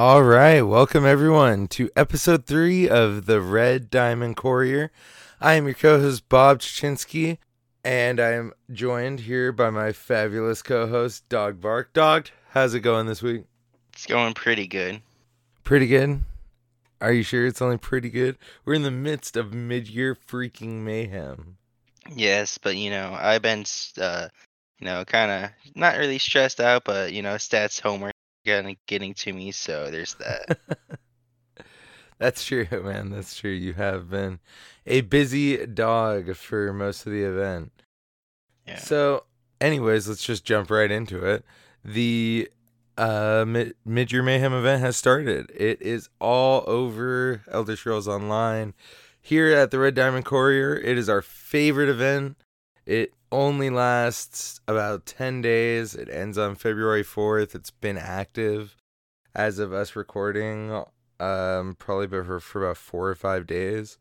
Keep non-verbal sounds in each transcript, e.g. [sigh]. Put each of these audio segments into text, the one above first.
All right, welcome everyone to episode three of the Red Diamond Courier. I am your co-host Bob Chichinske, and I am joined here by my fabulous co-host Dog Bark. Dog, how's it going this week? It's going pretty good. Pretty good. Are you sure it's only pretty good? We're in the midst of mid-year freaking mayhem. Yes, but you know, I've been, uh, you know, kind of not really stressed out, but you know, stats homework getting getting to me, so there's that. [laughs] That's true, [laughs] man. That's true. You have been a busy dog for most of the event. Yeah. So, anyways, let's just jump right into it. The uh, mid year mayhem event has started. It is all over Elder Scrolls Online. Here at the Red Diamond Courier, it is our favorite event. It only lasts about 10 days. It ends on February 4th. It's been active as of us recording, um, probably for, for about four or five days.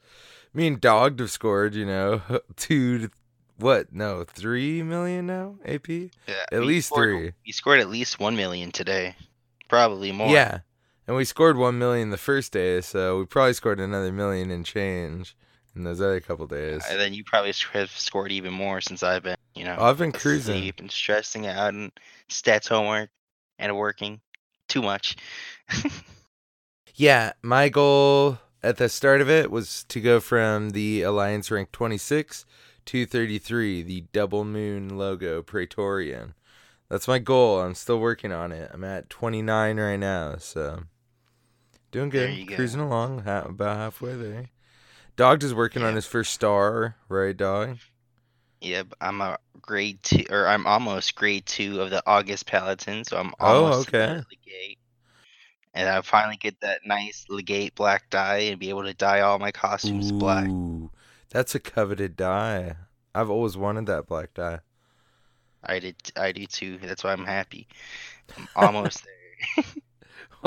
Me and Dog have scored, you know, [laughs] two to what? No, three million now. AP. Yeah, at least scored, three. We scored at least one million today, probably more. Yeah, and we scored one million the first day, so we probably scored another million and change in those other couple days. And then you probably have scored even more since I've been, you know, I've been cruising and stressing out and stats homework and working too much. [laughs] yeah, my goal at the start of it was to go from the Alliance rank 26 233, the double moon logo Praetorian. That's my goal. I'm still working on it. I'm at 29 right now, so doing good. Cruising go. along, ha- about halfway there. Dog is working yeah. on his first star, right, Dog? Yep, I'm a grade two, or I'm almost grade two of the August Paladin, so I'm oh, almost oh, okay. Legate. And I finally get that nice Legate black dye and be able to dye all my costumes Ooh. black. That's a coveted dye. I've always wanted that black dye. I did. I do too. That's why I'm happy. I'm [laughs] almost there. [laughs]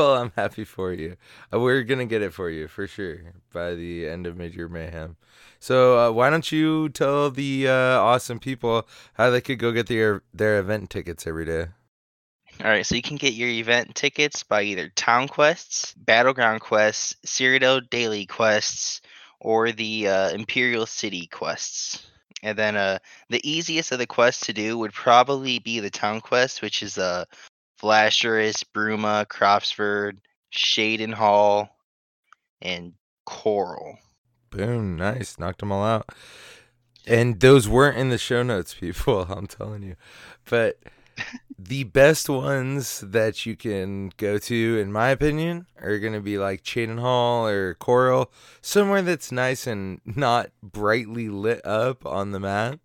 well, I'm happy for you. Uh, we're gonna get it for you for sure by the end of Year Mayhem. So uh, why don't you tell the uh, awesome people how they could go get their their event tickets every day? All right, so you can get your event tickets by either Town Quests, Battleground Quests, Cyrodiil Daily Quests, or the uh, Imperial City quests. And then uh, the easiest of the quests to do would probably be the town quest, which is uh, Vlastarus, Bruma, Cropsford, Cheydinhal, and Chorrol. Boom, nice. Knocked them all out. And those weren't in the show notes, [laughs] people, I'm telling you. But [laughs] the best ones that you can go to, in my opinion, are going to be like Cheydinhal or Chorrol, somewhere that's nice and not brightly lit up on the map.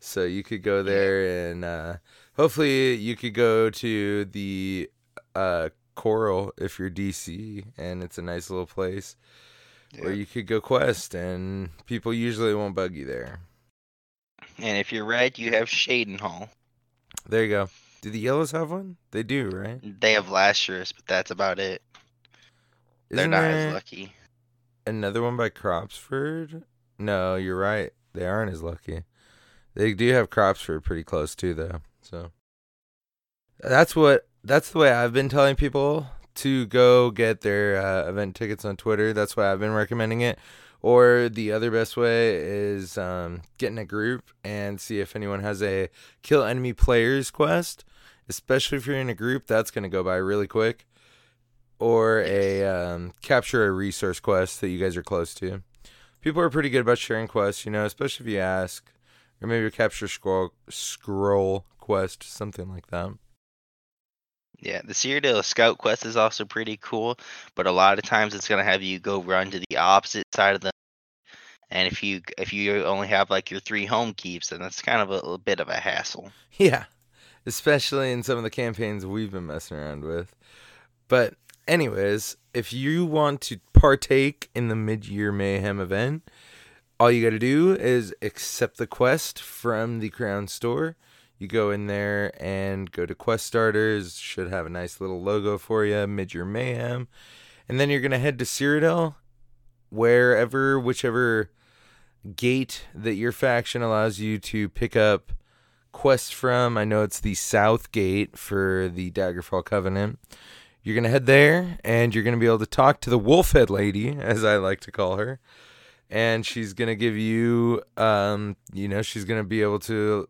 So you could go there and uh, hopefully you could go to the uh, Chorrol if you're DC and it's a nice little place. Yeah. Or you could go quest and people usually won't bug you there. And if you're red, you have Cheydinhal. There you go. Do the yellows have one? They do, right? They have Vlastarus, but that's about it. Isn't They're not as lucky. Another one by Cropsford? No, you're right. They aren't as lucky. They do have Cropsford pretty close too, though. So that's what that's the way I've been telling people to go get their uh, event tickets on Twitter. That's why I've been recommending it. Or the other best way is um, getting a group and see if anyone has a kill enemy players quest. Especially if you're in a group, that's going to go by really quick. Or a um, capture a resource quest that you guys are close to. People are pretty good about sharing quests, you know, especially if you ask. Or maybe a capture scroll scroll quest, something like that. Yeah, the Cyrodiil Scout quest is also pretty cool, but a lot of times it's gonna have you go run to the opposite side of the. And if you if you only have like your three home keeps, then that's kind of a, a bit of a hassle. [laughs] Yeah, especially in some of the campaigns we've been messing around with. But anyways, if you want to partake in the mid-year mayhem event, all you got to do is accept the quest from the Crown Store you go in there and go to quest starters should have a nice little logo for you mid year mayhem. And then you're going to head to cyrodiil wherever whichever gate that your faction allows you to pick up quests from. I know it's the south gate for the daggerfall covenant. You're gonna head there, and you're gonna be able to talk to the Wolfhead lady, as I like to call her, and she's gonna give you, um, you know, she's gonna be able to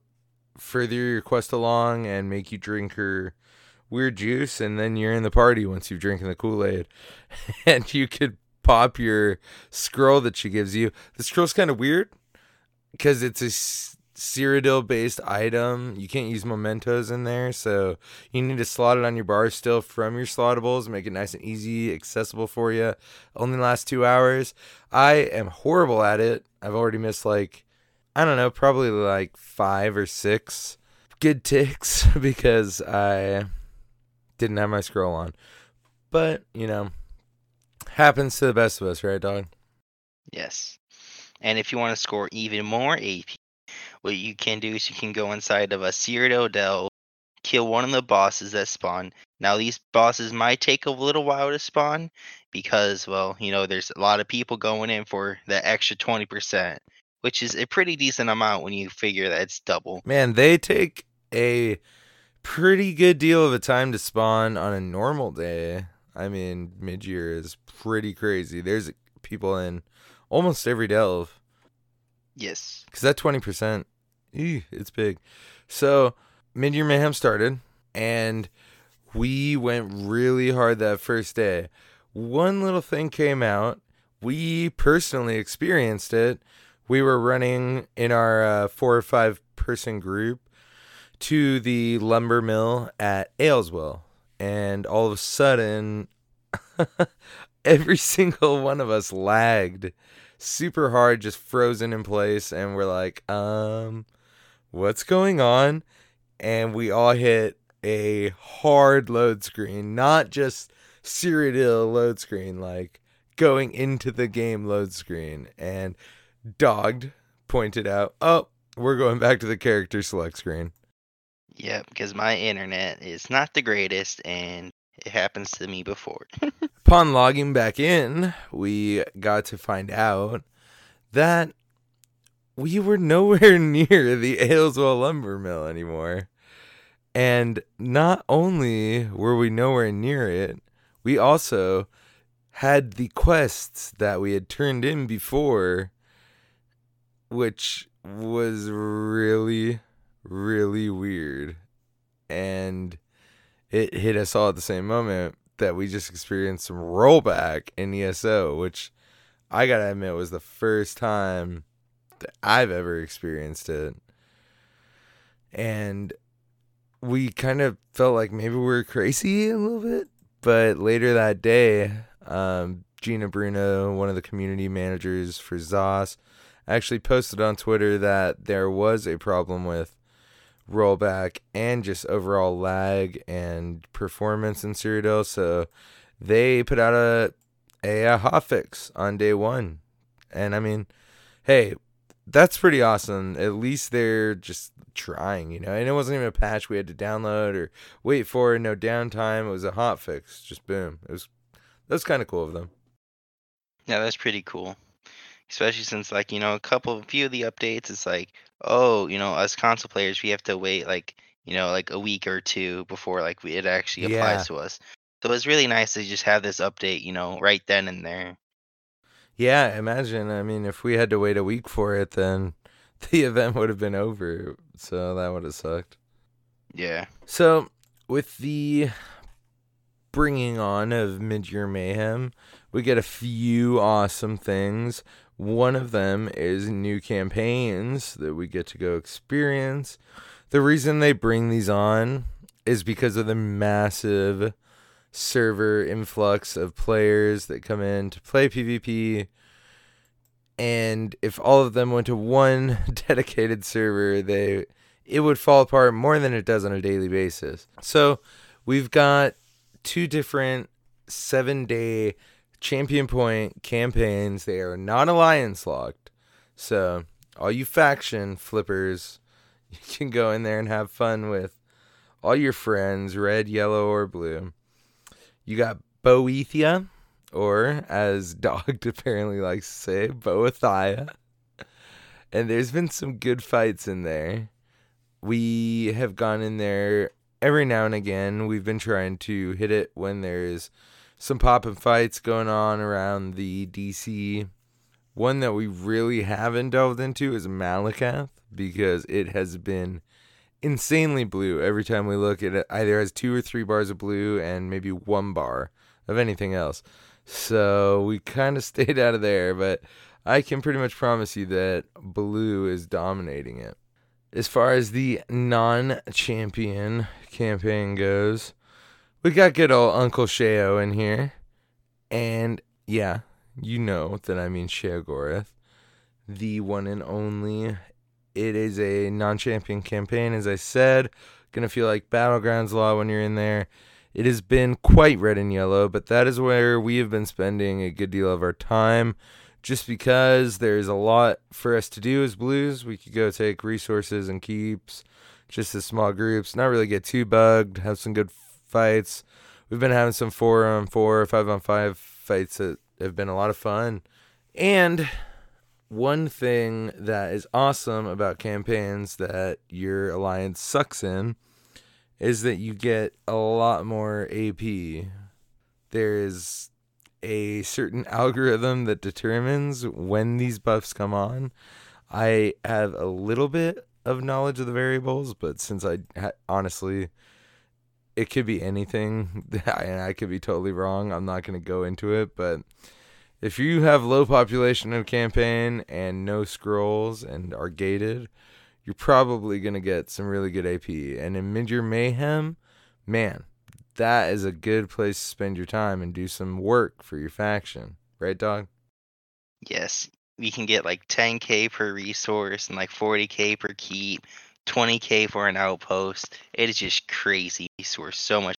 further your quest along and make you drink her weird juice, and then you're in the party once you've drinking the Kool Aid, [laughs] and you could pop your scroll that she gives you. The scroll's kind of weird because it's a Cyrodiil based item. You can't use mementos in there, so you need to slot it on your bar still from your slottables, make it nice and easy, accessible for you. Only lasts two hours. I am horrible at it. I've already missed like I don't know, probably like five or six good ticks [laughs] because I didn't have my scroll on. But, you know, happens to the best of us, right, dog? Yes. And if you want to score even more AP, what you can do is you can go inside of a Cyrodiil Dell, kill one of the bosses that spawn. Now, these bosses might take a little while to spawn because, well, you know, there's a lot of people going in for that extra 20%, which is a pretty decent amount when you figure that it's double. Man, they take a pretty good deal of a time to spawn on a normal day. I mean, mid year is pretty crazy. There's people in almost every delve. Yes. Because that 20%, ew, it's big. So, mid year mayhem started, and we went really hard that first day. One little thing came out. We personally experienced it. We were running in our uh, four or five person group to the lumber mill at Aleswell. And all of a sudden, [laughs] every single one of us lagged super hard, just frozen in place. And we're like, um, what's going on? And we all hit a hard load screen, not just Cyrodiil load screen, like going into the game load screen. And Dogged pointed out, oh, we're going back to the character select screen. Yep, because my internet is not the greatest and it happens to me before. [laughs] Upon logging back in, we got to find out that we were nowhere [laughs] near the Aleswell lumber mill anymore. And not only were we nowhere near it, we also had the quests that we had turned in before, which was really really weird. And it hit us all at the same moment that we just experienced some rollback in ESO, which I gotta admit was the first time that I've ever experienced it. And we kind of felt like maybe we were crazy a little bit. But later that day, um, Gina Bruno, one of the community managers for ZOS, actually posted on Twitter that there was a problem with rollback and just overall lag and performance in Cyrodiil. So they put out a a, a hot fix on day one, and I mean, hey, that's pretty awesome. At least they're just trying, you know. And it wasn't even a patch we had to download or wait for. No downtime. It was a hot fix. Just boom. It was that's kind of cool of them. Yeah, that's pretty cool. Especially since like, you know, a couple a few of the updates it's like, oh, you know, as console players, we have to wait like, you know, like a week or two before like we, it actually applies Yeah. to us. So it's really nice to just have this update, you know, right then and there. Yeah, imagine. I mean, if we had to wait a week for it, then [laughs] the event would have been over. So that would have sucked. Yeah. So, with the bringing on of Mid Year Mayhem, we get a few awesome things. One of them is new campaigns that we get to go experience. The reason they bring these on is because of the massive server influx of players that come in to play PvP. And if all of them went to one [laughs] dedicated server, they it would fall apart more than it does on a daily basis. So we've got two different seven day champion point campaigns. They are not alliance locked. So all you faction flippers, [laughs] you can go in there and have fun with all your friends, red, yellow, or blue. You got Boethia, or as [laughs] Dogged apparently likes to say, Boethia. And there's been some good fights in there we have gone in there every now and again, we've been trying to hit it when there's some pop and fights going on around the DC. One that we really haven't delved into is Malacath because it has been insanely blue every time we look at it. Either has two or three bars of blue and maybe one bar of anything else. So we kind of [laughs] stayed out of there, but I can pretty much promise you that blue is dominating it. As far as the non champion campaign goes, we got good old Uncle Sheo in here. And yeah, you know that I mean Sheogorath, the one and only. It is a non champion campaign, as I said. Gonna feel like Battlegrounds lot when you're in there. It has been quite red and yellow, but that is where we have been spending a good deal of our time just because there's a lot for us to do as blues. We could go take resources and keeps just as small groups, not really get too bugged, have some good fights. We've been having some four on four, five on five fights that have been a lot of fun. And one thing that is awesome about campaigns that your alliance sucks in is that you get a lot more AP. There is a certain algorithm that determines when these buffs come on. I have a little bit of knowledge of the variables, but since I ha- honestly, it could be anything, [laughs] and I could be totally wrong. I'm not going to go into it, but if you have low population of campaign and no scrolls and are gated, you're probably going to get some really good AP. And in Midyear Mayhem, man, that is a good place to spend your time and do some work for your faction. Right, dog? Yes. We can get like 10k per resource and like 40k per keep, 20k for an outpost. It is just crazy resource, so much.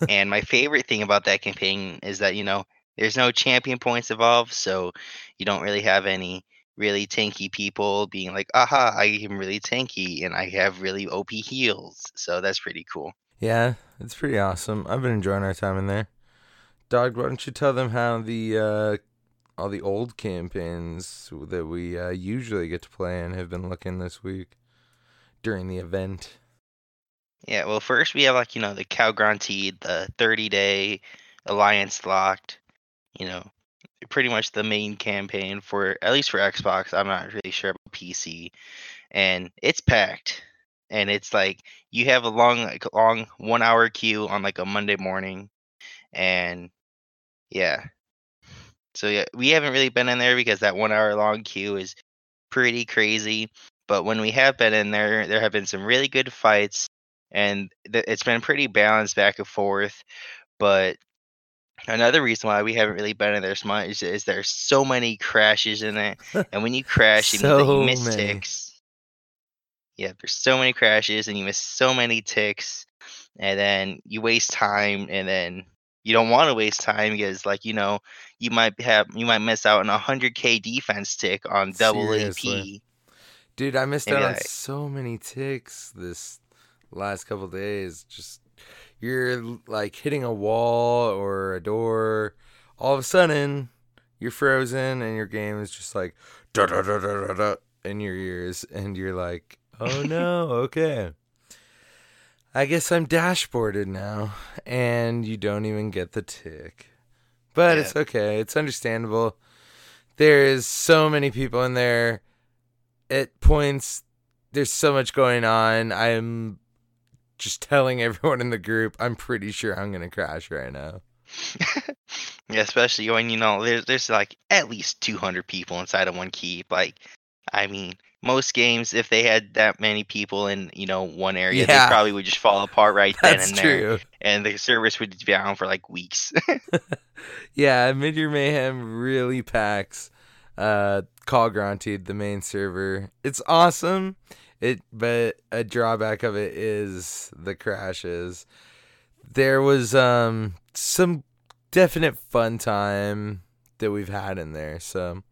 [laughs] and my favorite thing about that campaign is that, you know, there's no champion points involved, so you don't really have any really tanky people being like, aha, I am really tanky and I have really OP heals. So that's pretty cool. Yeah, it's pretty awesome. I've been enjoying our time in there. Dog, why don't you tell them how the uh, all the old campaigns that we uh, usually get to play in have been looking this week during the event? Yeah, well, first we have like you know the Khal Grantid, the 30 day alliance locked. You know, pretty much the main campaign for at least for Xbox. I'm not really sure about PC, and it's packed and it's like you have a long like long one hour queue on like a monday morning and yeah so yeah we haven't really been in there because that one hour long queue is pretty crazy but when we have been in there there have been some really good fights and th- it's been pretty balanced back and forth but another reason why we haven't really been in there as much is, is there's so many crashes in it [laughs] and when you crash and So you miss many. ticks yeah, there's so many crashes and you miss so many ticks, and then you waste time, and then you don't want to waste time because, like, you know, you might have you might miss out on a hundred k defense tick on double Seriously. AP. Dude, I missed And out on so many ticks this last couple days. Just you're like hitting a wall or a door, all of a sudden you're frozen and your game is just like da da da da da da in your ears, and you're like, oh no, [laughs] okay. I guess I'm dashboarded now, and you don't even get the tick. But Yeah. it's okay. It's understandable. There is so many people in there. At points, there's so much going on. I'm just telling everyone in the group, I'm pretty sure I'm gonna crash right now. [laughs] yeah, especially when you know there's there's like at least 200 people inside of one keep. Like, I mean, most games if they had that many people in you know one area, Yeah. they probably would just fall apart right then That's and there, and the service would be down for like weeks. [laughs] [laughs] Yeah, Midyear Mayhem really packs uh Call Granted, the main server. It's awesome. It but a drawback of it is the crashes. There was um some definite fun time that we've had in there. So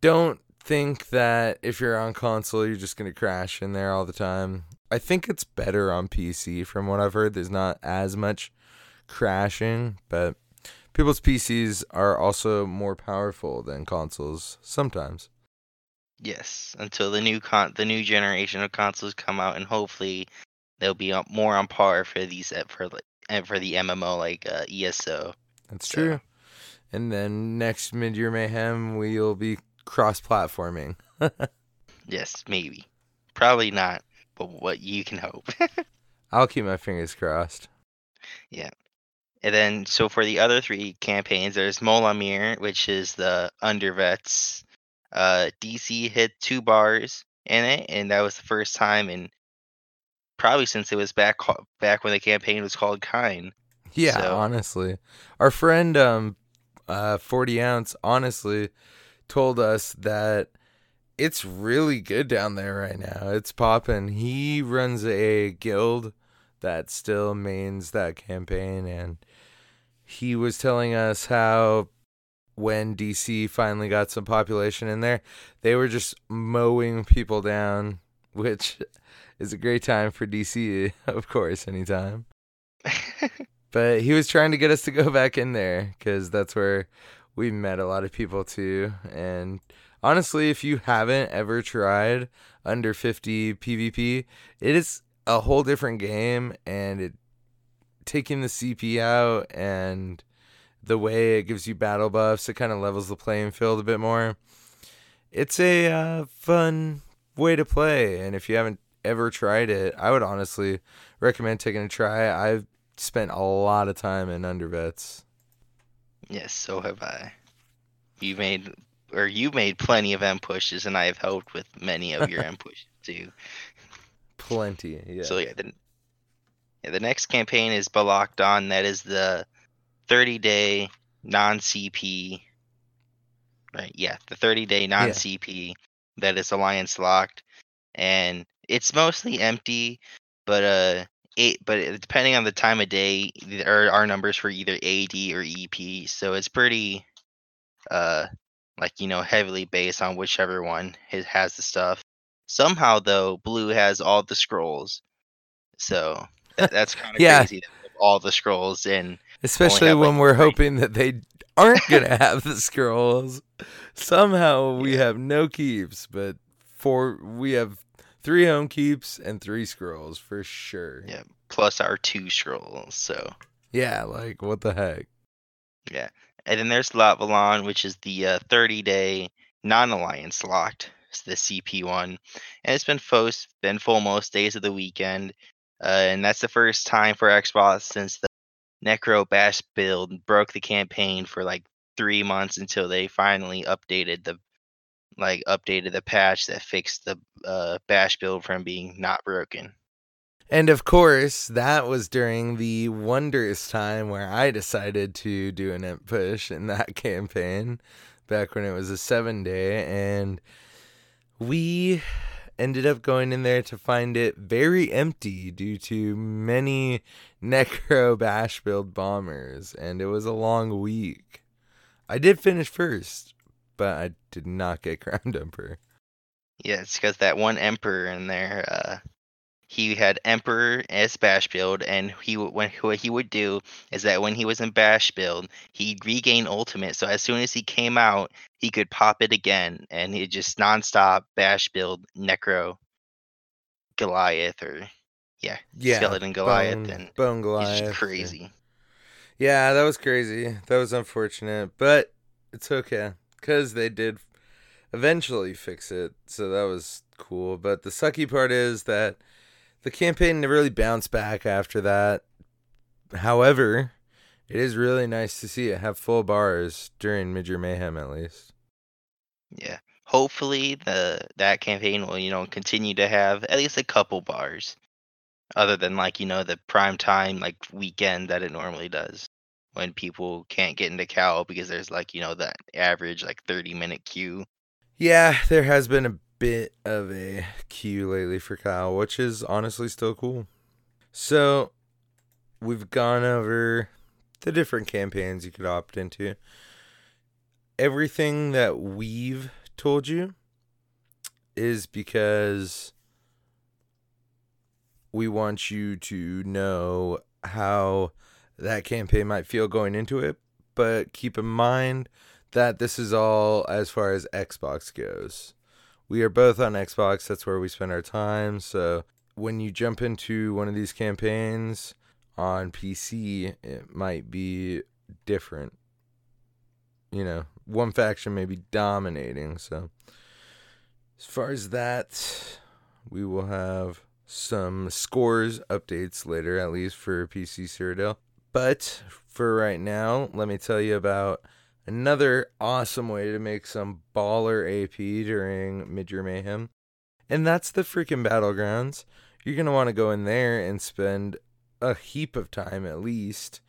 don't think that if you're on console you're just going to crash in there all the time. I think it's better on PC from what I've heard. There's not as much crashing, but people's PCs are also more powerful than consoles sometimes. Yes, until the new con the new generation of consoles come out, and hopefully they'll be more on par for these for like for the MMO like uh, ESO. That's So- true. And then next mid year mayhem we'll be cross platforming. [laughs] Yes, maybe, probably not, but what you can hope. [laughs] I'll keep my fingers crossed. And then, so for the other three campaigns, there's Molamir, which is the Undervets. Uh, DC hit two bars in it, and that was the first time in probably since it was back back when the campaign was called Kine. Yeah, So- honestly. Our friend um uh 40 ounce honestly told us that it's really good down there right now. It's popping. He runs a guild that still mains that campaign and he was telling us how when DC finally got some population in there, they were just mowing people down, [laughs] which is a great time for DC, [laughs] of course, anytime. [laughs] But he was trying to get us to go back in there because that's where we met a lot of people too. And honestly, if you haven't ever tried under 50 PvP, it is a whole different game. And it taking the CP out and the way it gives you battle buffs, it kind of levels the playing field a bit more. It's a uh, fun way to play. And if you haven't ever tried it, I would honestly recommend taking a try. I've spent a lot of time in undervets. yes, so have I. You made or you made plenty of M pushes, and I have helped with many of your M [laughs] pushes too. Plenty, yeah. So yeah, the yeah, the next campaign is Balaked On. That is the 30 day non CP. Right, yeah, the 30 day non CP that is alliance locked, and it's mostly empty, but uh, it but depending on the time of day, there are numbers for either AD or EP. So it's pretty, uh, like you know, heavily based on whichever one has, the stuff. Somehow though, Blue has all the scrolls, so that's kind of [laughs] Yeah. crazy. that they have all the scrolls and Especially have, like, when we're three. hoping that they aren't gonna [laughs] have the scrolls. Somehow we have no keeps, but four we have three home keeps and three scrolls for sure. Yeah. plus our two scrolls. So Yeah, like what the heck? yeah, and then there's Latvalon, which is the uh, 30 day non-alliance locked. It's the CP one, and it's been full been full most days of the weekend, uh, and that's the first time for Xbox since the Necro Bash build broke the campaign for like three months until they finally updated the like updated the patch that fixed the uh, Bash build from being not broken. And of course, that was during the wondrous time where I decided to do an imp push in that [laughs] campaign back when it was a seven day. And we ended up going in there to find it very empty due to many [laughs] Necro Bash build bombers. And it was a long week. I did finish first, but I did not get [laughs] Crown emperor. Yeah, it's because that one emperor in there, uh, he had emperor as bash build, and he when what he would do is that when he was in bash build, he'd regain ultimate. So as soon as he came out, he could pop it again, and he just nonstop bash build necro Goliath or yeah, yeah skeleton Goliath, Bone, and Bone he's Goliath. crazy. Yeah, that was crazy. That was unfortunate, but it's okay because they did eventually fix it, so that was cool. But the sucky part is that the campaign really bounced back after that. However, it is really nice to see it have full bars during Midyear Mayhem, at least. Yeah. Hopefully the that campaign will, you know, continue to have at least a couple bars. Other than like, you know, the prime time like weekend that it normally does. When people can't get into Cal because there's like, you know, that average like thirty minute queue. Yeah, there has been a bit of a queue lately for Kyle, which is honestly still cool. So, we've gone over the different campaigns you could opt into. Everything that we've told you is because we want you to know how that campaign might feel going into it, but keep in mind that this is all as far as Xbox goes. We are both on Xbox, that's where we spend our time, so when you jump into one of these campaigns on PC, it might be different. You know, one faction may be dominating. So, as far as that, we will have some scores updates later, at least for PC Cyrodiil. But for right now, let me tell you about another awesome way to make some baller AP during Mid-Year Mayhem. And that's the freaking Battlegrounds. You're going to want to go in there and spend a heap of time at least.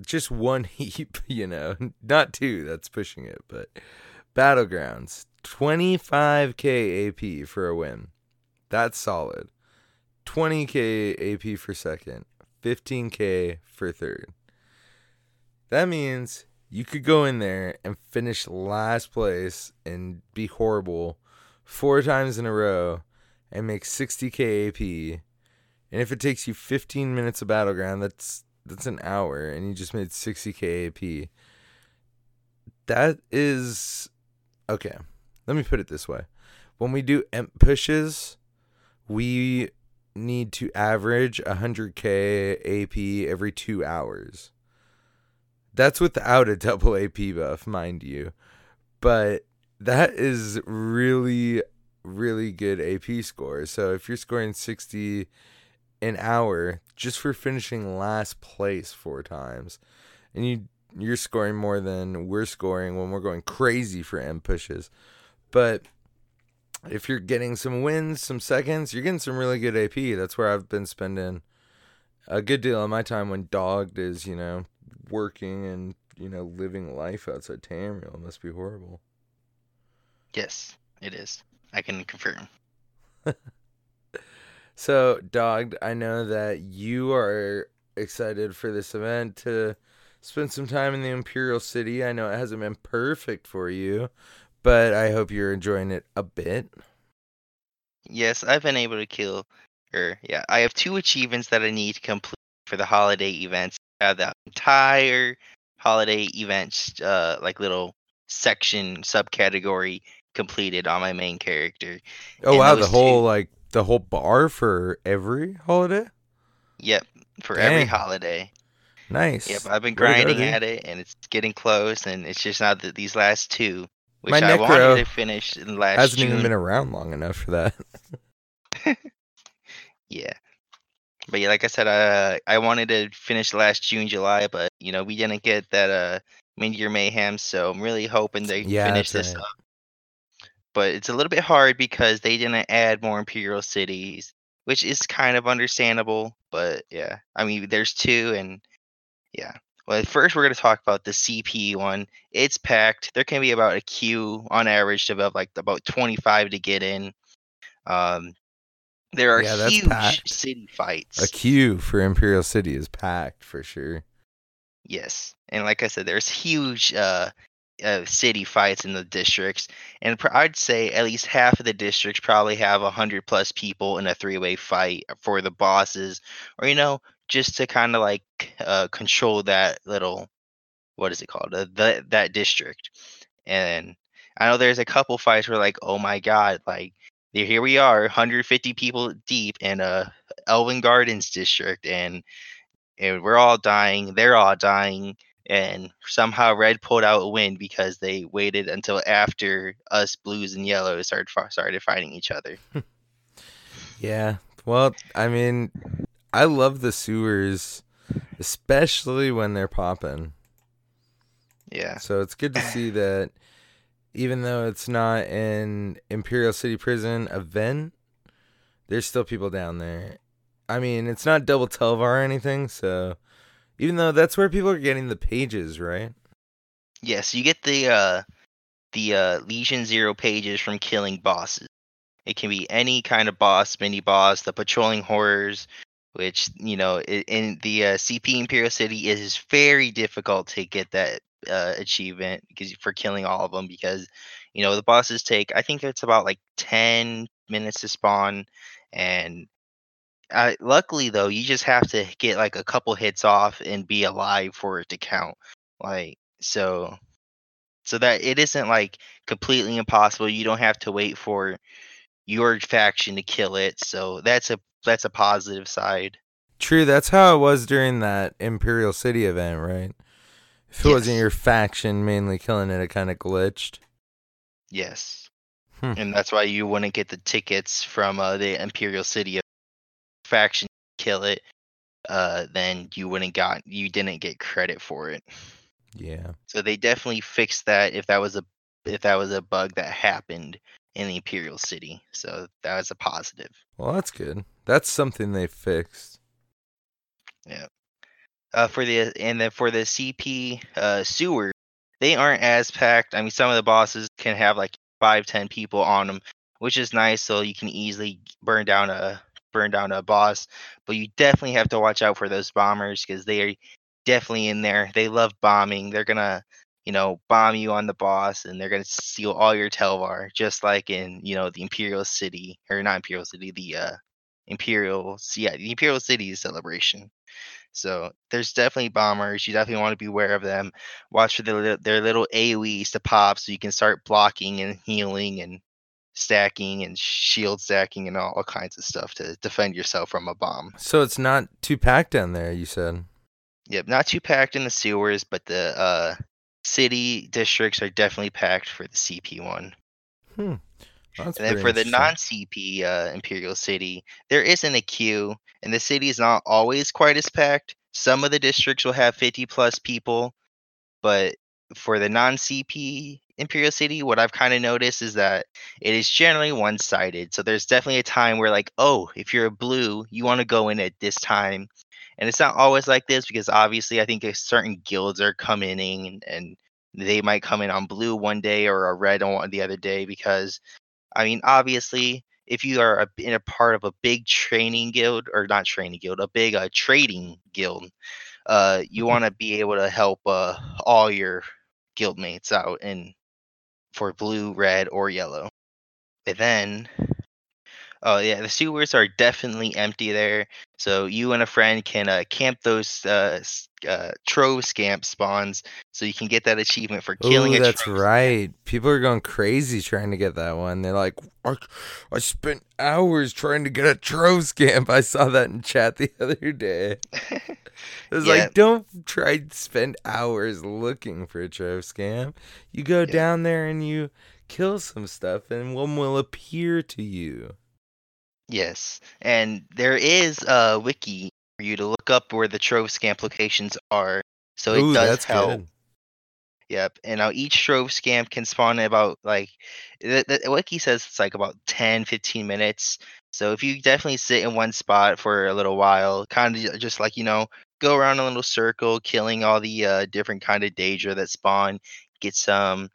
Just one [laughs] heap, you know, not two, that's pushing it, but Battlegrounds, 25k AP for a win. That's solid. 20k AP for second, 15k for third. That means you could go in there and finish last place and be horrible four times in a row and make 60k AP. And if it takes you 15 minutes of battleground, that's that's an hour and you just made 60k AP. That is okay. Let me put it this way. When we do emp pushes, we need to average 100k AP every 2 hours. That's without a double AP buff, mind you. But that is really really good AP score. So if you're scoring 60 an hour just for finishing last place four times and you you're scoring more than we're scoring when we're going crazy for M pushes. But if you're getting some wins, some seconds, you're getting some really good AP. That's where I've been spending a good deal of my time when Dogged is, you know, working and, you know, living life outside Tamriel. It must be horrible. Yes, it is. I can confirm. [laughs] so, Dogged, I know that you are excited for this event to spend some time in the Imperial City. I know it hasn't been perfect for you, but I hope you're enjoying it a bit. Yes, I've been able to kill, or yeah, I have two achievements that I need to complete for the holiday events. Have the entire holiday events, uh, like little section subcategory completed on my main character. Oh And wow, the whole two- like the whole bar for every holiday. Yep, for every holiday. Nice. Yep, I've been Way to go, grinding at it, and it's getting close, and it's just not that these last two, which My I Necro wanted to finish in last Hasn't June. even been around long enough for that. [laughs] Yeah. But yeah, like I said, uh, I wanted to finish last June, July, but you know we didn't get that uh mid-year mayhem, so I'm really hoping they Yeah, finish this right. up. But it's a little bit hard because they didn't add more imperial cities, which is kind of understandable. But yeah, I mean, there's two, and yeah. Well, first we're gonna talk about the CP one. It's packed. There can be about a queue on average to about like about 25 to get in. Um, there are Yeah, huge city fights. A queue for Imperial City is packed for sure. Yes, and like I said, there's huge uh, uh, city fights in the districts, and pr- I'd say at least half of the districts probably have a hundred plus people in a three-way fight for the bosses, or you know, just to kind of like uh, control that little, what is it called, uh, the, that district. And I know there's a couple fights where like, oh my god, like here we are, 150 people deep in a Elven Gardens district, and and we're all dying. They're all dying, and somehow Red pulled out a win because they waited until after us Blues and Yellows started started fighting each other. [laughs] Yeah. Well, I mean, I love the sewers, especially when they're popping. Yeah, So it's good to see that even though it's not an Imperial City Prison event, there's still people down there. I mean, it's not double Telvar or anything, so even though that's where people are getting the pages, right? yes, you get the uh, the uh, Legion Zero pages from killing bosses. It can be any kind of boss, mini boss, the patrolling horrors, which you know in the uh, CP Imperial City it is very difficult to get that uh, achievement because for killing all of them because you know the bosses take I think it's about like ten minutes to spawn, and uh, luckily though you just have to get like a couple hits off and be alive for it to count. Like so, so that it isn't like completely impossible. You don't have to wait for your faction to kill it. So that's a that's a positive side. True, that's how it was during that Imperial City event, right? If it wasn't your faction mainly killing it, it kind of glitched. Yes. Hmm. And that's why you wouldn't get the tickets from uh, the Imperial City faction kill it. Uh, then you wouldn't got you didn't get credit for it. Yeah. So they definitely fixed that if that was a if that was a bug that happened in the Imperial City. So that was a positive. Well, that's good. That's something they fixed. Uh, for the and then for the CP uh, sewer, they aren't as packed. I mean, some of the bosses can have like five, ten people on them, which is nice. So you can easily burn down a burn down a boss. But you definitely have to watch out for those bombers because they are definitely in there. They love bombing. They're gonna, you know, bomb you on the boss, and they're gonna steal all your Telvar, just like in you know the Imperial City or not Imperial City, the uh, Imperial, yeah, the Imperial City celebration. So there's definitely bombers. You definitely want to be aware of them. Watch for their, their little AoEs to pop so you can start blocking and healing and stacking and shield stacking and all, all kinds of stuff to defend yourself from a bomb. So it's not too packed down there, you said. Yep, not too packed in the sewers, but the uh, city districts are definitely packed for the CP one. Hmm. That's And then for the non-CP uh, Imperial City, there isn't a queue, and the city is not always quite as packed. Some of the districts will have 50 plus people, but for the non-CP Imperial City, what I've kind of noticed is that it is generally one-sided. So there's definitely a time where, like, oh, if you're a blue, you want to go in at this time, and it's not always like this because obviously I think there's certain guilds are coming in and, and they might come in on blue one day or a red on the other day because I mean, obviously, if you are a, in a part of a big training guild or not training guild, a big uh, trading guild, uh, you want to be able to help uh, all your guildmates out and for blue, red, or yellow. And then, oh yeah, the sewers are definitely empty there. So you and a friend can uh, camp those uh, uh, trove scamp spawns, so you can get that achievement for killing Oh, a that's right. People are going crazy trying to get that one. They're like, I, I spent hours trying to get a trove scamp. I saw that in chat the [laughs] other day. [laughs] scamp. It was Yeah. like, don't try to spend hours looking for a trove scam. You go down there and you kill some stuff, and one will appear to you. Yes, and there is a wiki for you to look up where the trove scamp locations are. So it Ooh, does that's help. good. Yep. And now each trove scamp can spawn in about like the, the wiki says it's like about 10, 15 minutes. So if you definitely sit in one spot for a little while, kind of just like, you know, go around a little circle, killing all the uh, different kind of Daedra that spawn, get some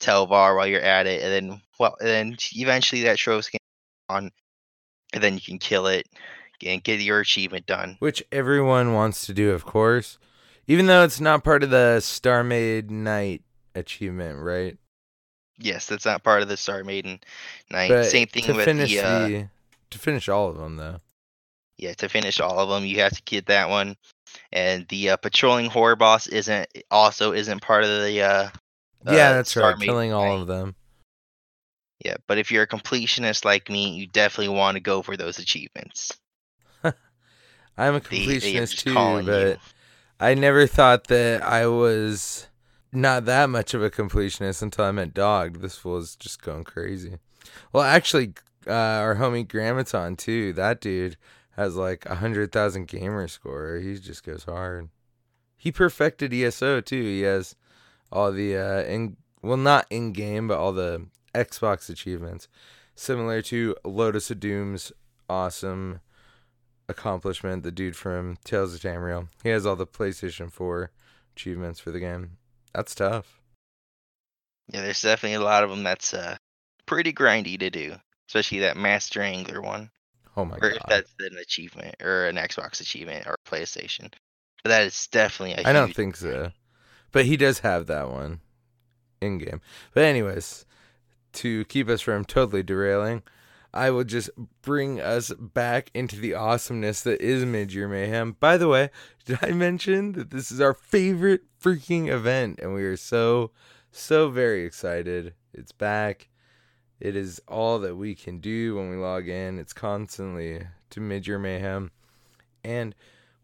Telvar while you're at it, and then well, and then eventually that trove scamp on, and then you can kill it and get your achievement done. Which everyone wants to do, of course. Even though it's not part of the Star Made Knight achievement, right? Yes, that's not part of the Star Made Knight. But Same thing to with finish the, uh, the to finish all of them though. yeah to finish all of them you have to get that one and the uh, patrolling horror boss isn't also isn't part of the uh yeah, uh, that's Star right. Maiden Killing all of them. Yeah but if you're a completionist like me you definitely want to go for those achievements [laughs] I'm a They- they completionist too, but you. I never thought that I was not that much of a completionist until I met Dog. This fool is just going crazy. Well, actually, uh, our homie Grammaton too. That dude has like a hundred thousand gamer score. He just goes hard. He perfected ESO too. He has all the uh, in well, not in game, but all the Xbox achievements, similar to Lotus of Doom's awesome accomplishment. The dude from Tales of Tamriel. He has all the PlayStation 4 achievements for the game. That's tough. yeah there's definitely a lot of them that's uh pretty grindy to do especially that master angler one Oh my or if god. that's an achievement or an xbox achievement or playstation but that is definitely a I don't think so. But he does have that one in game. But anyways, to keep us from totally derailing, I will just bring us back into the awesomeness that is Mid Year Mayhem. By the way, [laughs] did I mention that this is our favorite freaking event and we are so so very excited. It's back. It is all that we can do when we log in. It's constantly to Midyear Mayhem, and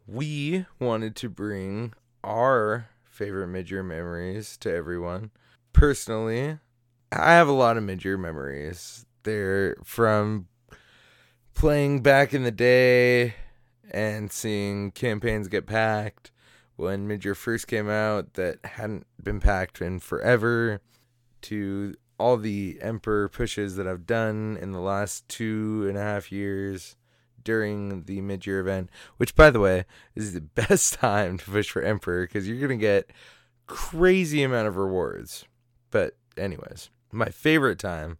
we wanted to bring our favorite midyear memories to everyone. Personally, I have a lot of mid year memories. They're from playing back in the day and seeing campaigns get packed when mid year first came out that hadn't been packed in forever to all the emperor pushes that I've done in the last two and a half years during the mid-year event, which by the way is the [laughs] best time to push for Emperor because you're gonna get crazy amount of rewards. But anyways, my favorite time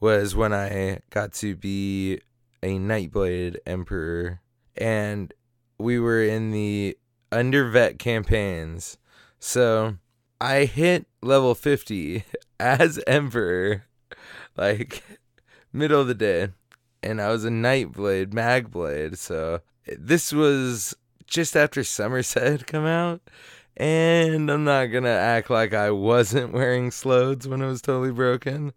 was when I got to be a Nightblade Emperor, and we were in the undervet campaigns. So I hit level 50 [laughs] as Emperor, like middle of the day and I was a Nightblade, Magblade. So this was just after Somerset had come out. And I'm not gonna act like I wasn't wearing Sloads when it was totally broken.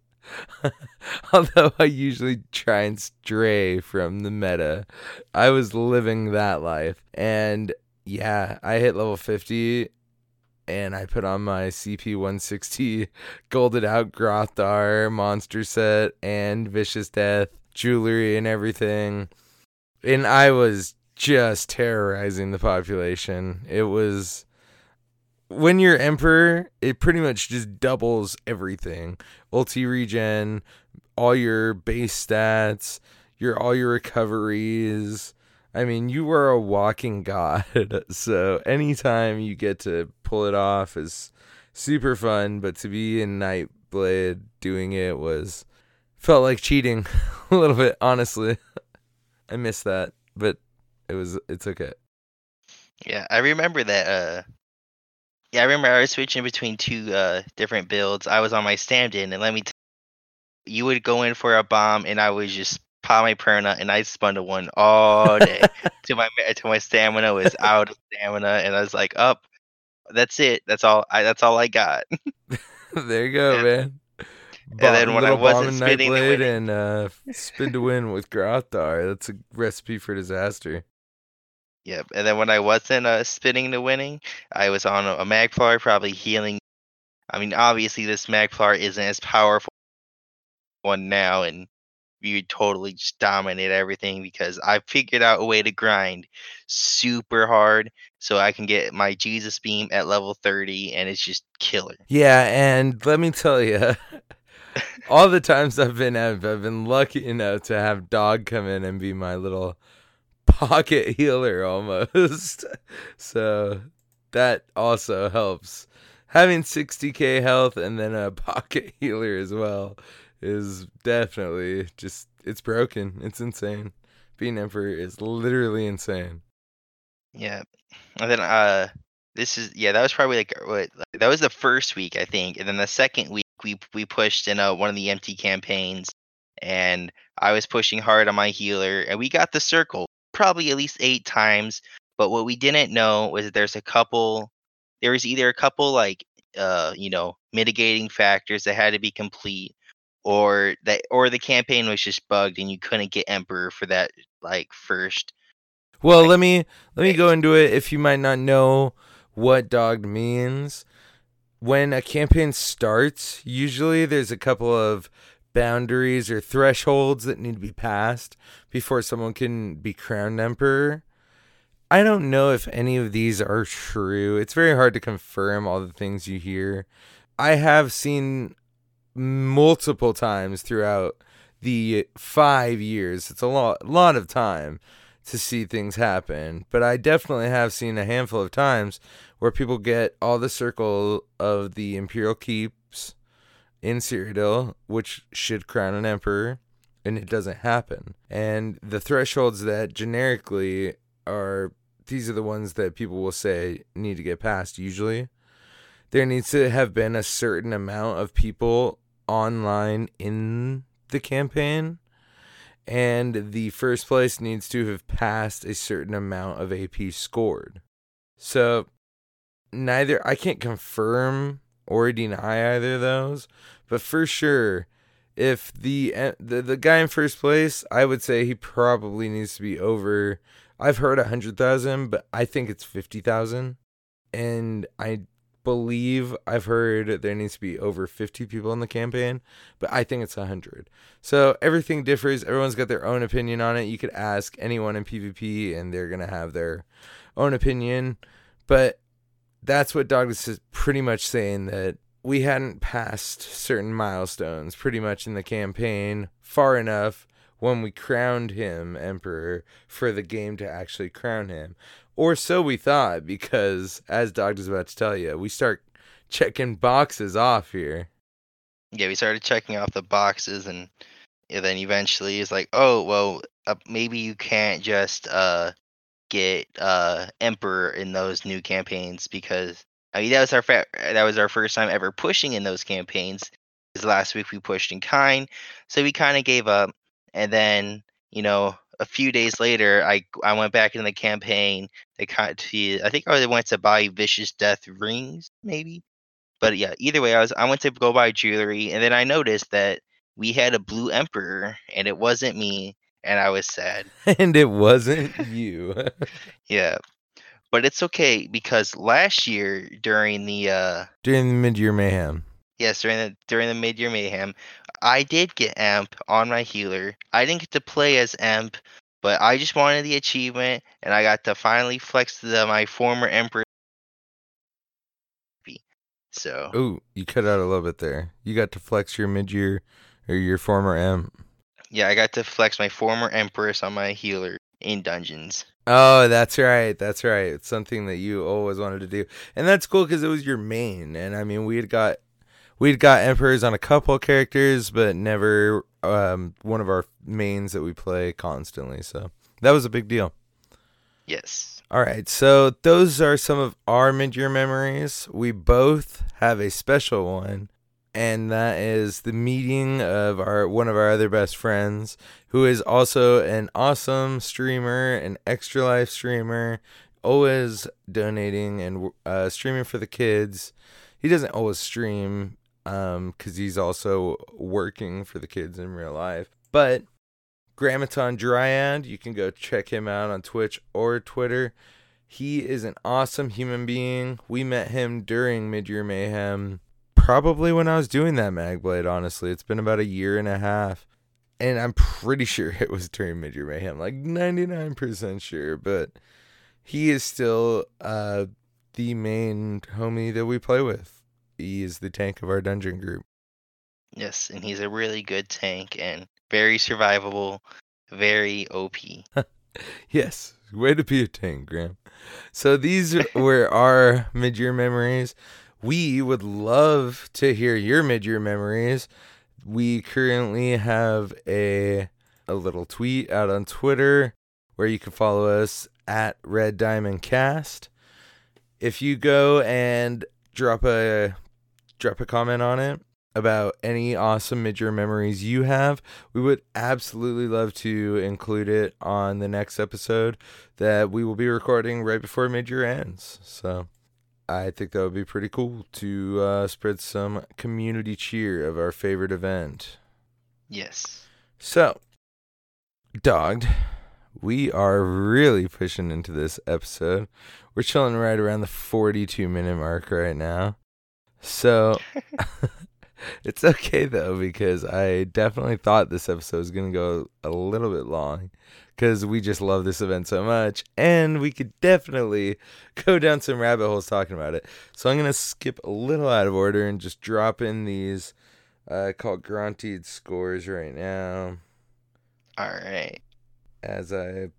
[laughs] Although I usually try and stray from the meta, I was living that life. And yeah, I hit level 50 and I put on my CP 160 golded out Grothdar monster set and Vicious Death jewelry and everything. And I was just terrorizing the population. It was when you're emperor, it pretty much just doubles everything. Ulti regen, all your base stats, your all your recoveries. I mean, you are a walking god. [laughs] So anytime you get to pull it off is super fun, but to be in Nightblade doing it was felt like cheating [laughs] a little bit, honestly. [laughs] I missed that, but it was it's okay. Yeah, I remember that. Uh, yeah, I remember I was switching between two uh different builds. I was on my stand-in, and let me, tell you, you would go in for a bomb, and I would just pop my perna, and I spun to one all day [laughs] till my till my stamina was out of stamina, and I was like, up. Oh, that's it. That's all. I. That's all I got. [laughs] there you go, man and then when I wasn't spinning winning, and uh, spin to win with Grothdar, that's a recipe for disaster. Yep. And then when I wasn't uh, spinning the winning, I was on a, a Magplar, probably healing. I mean, obviously this Magplar isn't as powerful one now, and you totally just dominate everything because I figured out a way to grind super hard so I can get my Jesus beam at level 30 and it's just killer. Yeah, and let me tell you, [laughs] all the times I've been I've, I've been lucky enough to have dog come in and be my little pocket [laughs] healer almost. [laughs] so that also helps. Having 60k health and then a [laughs] pocket healer as well is definitely just it's broken. It's insane. Being emperor is literally insane. Yeah. And then uh this is yeah, that was probably like what that was the first week I think. And then the second week we we pushed in a, one of the empty campaigns, and I was pushing hard on my healer, and we got the circle probably at least eight times. But what we didn't know was that there's a couple. There was either a couple like uh you know mitigating factors that had to be complete, or that or the campaign was just bugged and you couldn't get Emperor for that like first. Well, like, let me let me go into it. If you might not know what dogged means, when a campaign starts, usually there's a couple of boundaries or thresholds that need to be passed before someone can be crowned emperor. I don't know if any of these are true. It's very hard to confirm all the things you hear. I have seen multiple times throughout the 5 years. It's a lot lot of time to see things happen, but I definitely have seen a handful of times where people get all the circle of the imperial keeps in Cyrodiil, which should crown an emperor, and it doesn't happen. And the thresholds that generically are these are the ones that people will say need to get passed usually. There needs to have been a certain amount of people online in the campaign and the first place needs to have passed a certain amount of AP scored. So neither I can't confirm or deny either of those, but for sure if the, eh, the the guy in first place, I would say he probably needs to be over. I've heard a hundred thousand, but I think it's fifty thousand, and I believe I've heard there needs to be over fifty people in the campaign, but I think it's a hundred. So everything differs. Everyone's got their own opinion on it. You could ask anyone in PvP, and they're gonna have their own opinion, but that's what Douglas is pretty much saying that we hadn't passed certain milestones pretty much in the campaign far enough when we crowned him emperor for the game to actually crown him. Or so we thought, because as Dog is about to tell you, we start checking boxes off here. Yeah, we started checking off the boxes, and, and then eventually it's like, oh, well, uh, maybe you can't just uh, get uh, emperor in those new campaigns because I mean, that was our fa- that was our first time ever pushing in those campaigns. Because last week we pushed in kind, so we kind of gave up. And then you know, a few days later, I I went back into the campaign. They kind I think I went to buy vicious death rings, maybe. But yeah, either way, I was I went to go buy jewelry, and then I noticed that we had a blue emperor, and it wasn't me, and I was sad. [laughs] and it wasn't you. [laughs] yeah, but it's okay because last year during the uh during the mid-year mayhem. Yes, during the during the mid-year mayhem, I did get amp on my healer. I didn't get to play as amp, but I just wanted the achievement, and I got to finally flex the, my former emperor. So. Oh, you cut out a little bit there. You got to flex your mid-year or your former amp. Yeah, I got to flex my former empress on my healer in dungeons. Oh, that's right. That's right. It's something that you always wanted to do, and that's cool because it was your main. And I mean, we had got we'd got emperors on a couple characters, but never um, one of our mains that we play constantly. So that was a big deal. Yes. All right. So those are some of our mid-year memories. We both have a special one and that is the meeting of our one of our other best friends who is also an awesome streamer an extra life streamer always donating and uh, streaming for the kids. He doesn't always stream um because he's also working for the kids in real life but grammaton dryad you can go check him out on twitch or twitter. He is an awesome human being. We met him during mid-year mayhem probably when I was doing that Magblade, honestly. It's been about a year and a half. And I'm pretty [laughs] sure it was during Midyear Mayhem, like 99% sure. But he is still uh, the main homie that we play with. He is the tank of our dungeon group. Yes, and he's a really good tank and very survivable, very OP. [laughs] yes, way to be a tank, Graham. So these [laughs] were our mid-year memories we would love to hear your mid-year memories. We currently have a a little tweet out on Twitter where you can follow us at Red Diamond Cast. If you go and drop a drop a comment on it about any awesome mid-year memories you have, we would absolutely love to include it on the next episode that we will be recording right before mid-year ends. So I think that would be pretty cool to uh, spread some community cheer of our favorite event. Yes. So, dogged, we are really pushing into this episode. We're chilling right around the 42 minute mark right now. So, [laughs] [laughs] it's okay though, because I definitely thought this episode was going to go a little bit long because we just love this event so much. And we could definitely [laughs] go down some rabbit holes talking about it. So I'm going to skip a little out of order and just drop in these uh, called Granted scores right now. All right. As I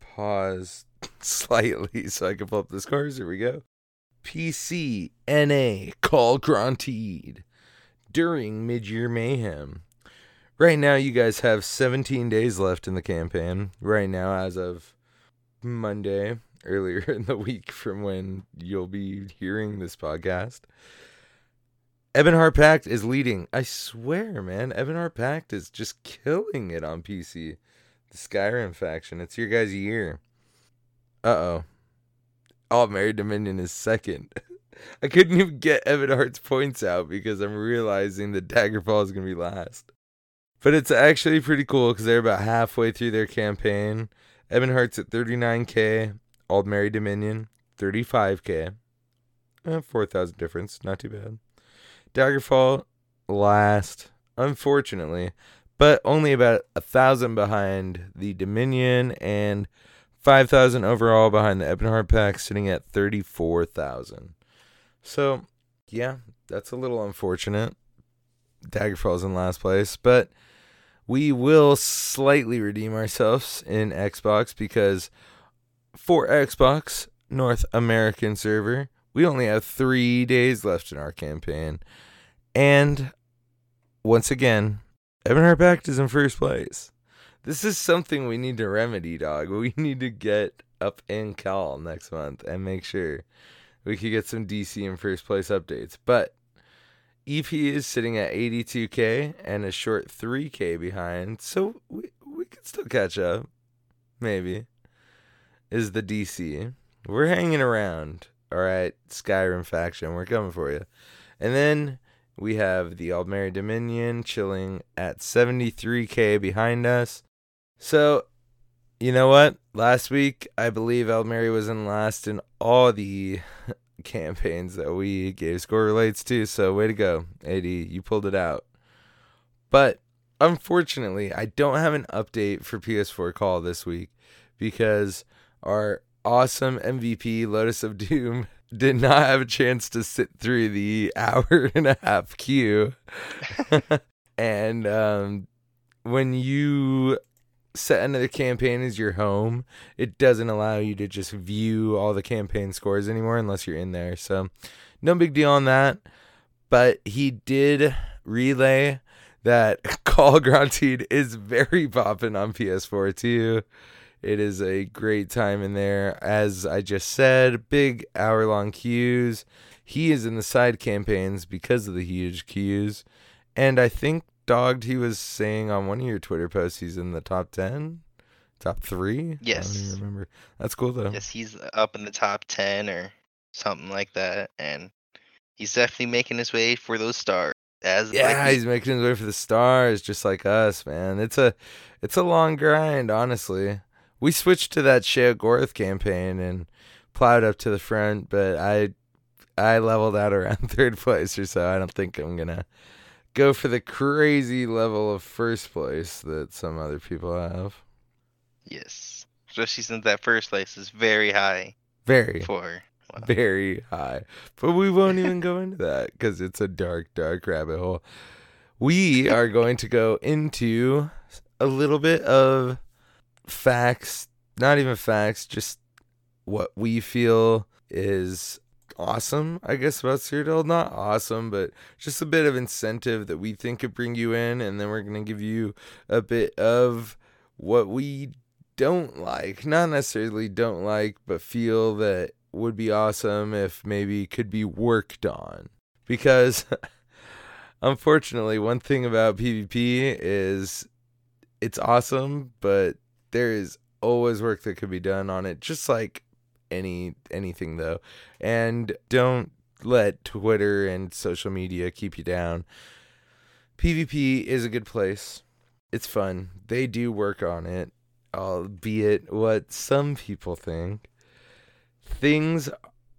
pause [laughs] slightly [laughs] so I can pull up the scores. Here we go. PC NA Call Granted during mid year Mayhem. Right now, you guys have 17 days left in the campaign. Right now, as of Monday, earlier [laughs] in the week from when you'll be hearing this podcast. Ebonheart Pact is leading. I swear, man, Ebonheart Pact is just killing it on PC. The Skyrim faction. It's your guys' year. Uh oh. Aldmeri Dominion is second [laughs] I couldn't even get Ebonheart's points out because I'm realizing that Daggerfall is to be last. But it's actually pretty cool because they're about halfway through their campaign. Ebonheart's at 39k, Aldmeri Dominion 35k, eh, 4,000 difference, not too bad. Daggerfall last, unfortunately, but only about a thousand behind the Dominion and 5,000 overall behind the Ebonheart Pact, sitting at 34,000. So, yeah, that's a little unfortunate. Daggerfall's in last place, but we will slightly redeem ourselves in Xbox because for Xbox North American server, we only have three days left in our campaign. And once again, Ebonheart Pact is in first place. This is something we need to remedy, dog. [laughs] We need to get up in call next month and make sure we could get some DC in first place updates. But EP is sitting at 82k and a short 3k behind, so we we could still catch up. Maybe is the DC. We're hanging around. All right, Skyrim faction, we're coming for you. And then we have the Aldmeri Dominion chilling at 73k behind us. So, you know what? Last week, I believe Aldmeri was in last in all the [laughs] [laughs] campaigns that we gave score relates to. So, way to go, AD. You pulled it out. But unfortunately, I don't have an update for PS4 Call this week because our awesome MVP, Lotus of Doom, [laughs] did not have a chance to sit through the [laughs] hour and a half queue. and um, when you set another campaign as your home, it doesn't allow you to just view all the campaign scores anymore unless you're in there. So, no big deal on that. But he did relay that [laughs] Call Granted is very popping on PS4 too. It is a great time in there. As I just said, big hour long queues. He is in the side campaigns because of the huge queues. And I think dogged he was saying on one of your Twitter posts he's in the top ten, top three. Yes, I don't even remember. That's cool though. Yes, he's up in the top ten or something like that, and he's definitely making his way for those stars. As yeah, like, he's making his way for the stars, just like us, man. It's a, it's a long grind, honestly. We switched to that Sheogorath campaign and plowed up to the front, but I, I leveled out around [laughs] third place or so. I don't think I'm gonna go for the crazy level of first place that some other people have. Yes, especially since that first place is very high. Very. For wow. very high, but we won't even go [laughs] into that because it's a dark, dark rabbit hole. We are going to go into a little bit of facts, not even facts, just what we feel is awesome, I guess, about Cyrodiil. Not awesome, but just a bit of incentive that we think could bring you in. And then we're to give you a bit of what we don't like. Not necessarily don't like, but feel that would be awesome if maybe could be worked on. Because [laughs] unfortunately, one thing about PvP is it's awesome, but there is always work that could be done on it. Just like any anything though. And don't let Twitter and social media keep you down. PvP is a good place. It's fun. They do work on it, albeit what some people think. Things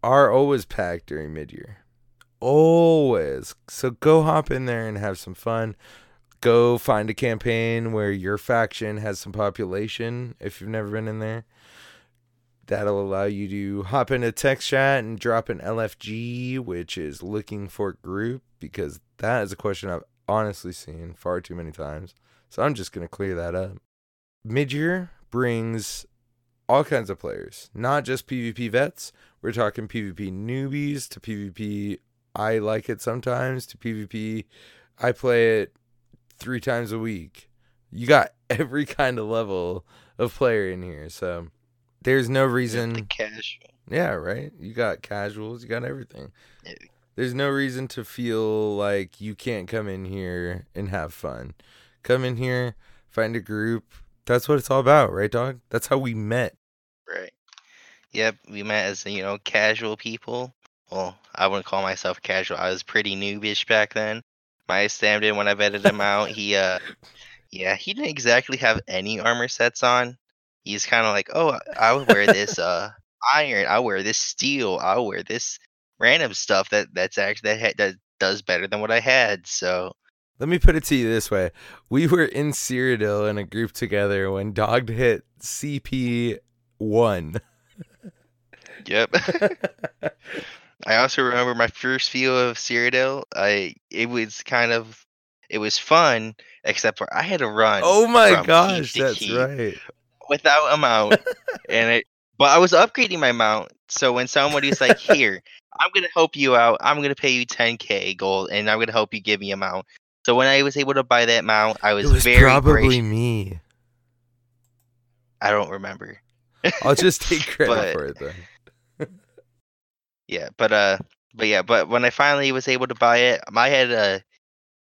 are always packed during midyear. Always. So go hop in there and have some fun. Go find a campaign where your faction has some population if you've never been in there That'll allow you to hop into text chat and drop an LFG, which is looking for group, because that is a question I've honestly seen far too many times. So I'm just going to clear that up. Midyear brings all kinds of players, not just PvP vets. We're talking PvP newbies to PvP I like it sometimes to PvP I play it three times a week. You got [laughs] every kind of level of player in here. So there's no reason. The casual. Yeah, right. You got casuals. You got everything. Yeah. There's no reason to feel like you can't come in here and have fun. Come in here, find a group. That's what it's all about, right, dog? That's how we met. Right. Yep, we met as you know casual people. well, I wouldn't call myself casual. I was pretty noobish back then. My Sam did when I vetted him out. He uh [laughs] yeah, he didn't exactly have any armor sets on. He's kind of like, "Oh, I would wear this uh iron. I wear this steel. I wear this random stuff that that's actually that, ha- that does better than what I had." So, Let me put it to you this way: We were in Cyrodiil in a group together when Dog hit CP one. yep. [laughs] I also remember my first view of Cyrodiil. I it was kind of it was fun, except for I had to run. oh my gosh, that's keep right. Without a mount, and it. But I was upgrading my mount, so when somebody's like, [laughs] "Here, I'm gonna help you out. I'm gonna pay you 10k gold, and I'm gonna help you give me a mount." So when I was able to buy that mount, I was, was very probably gracious. me. I don't remember. I'll just [laughs] take credit But- for it then. Yeah, but uh, but yeah, but when I finally was able to buy it, I had uh,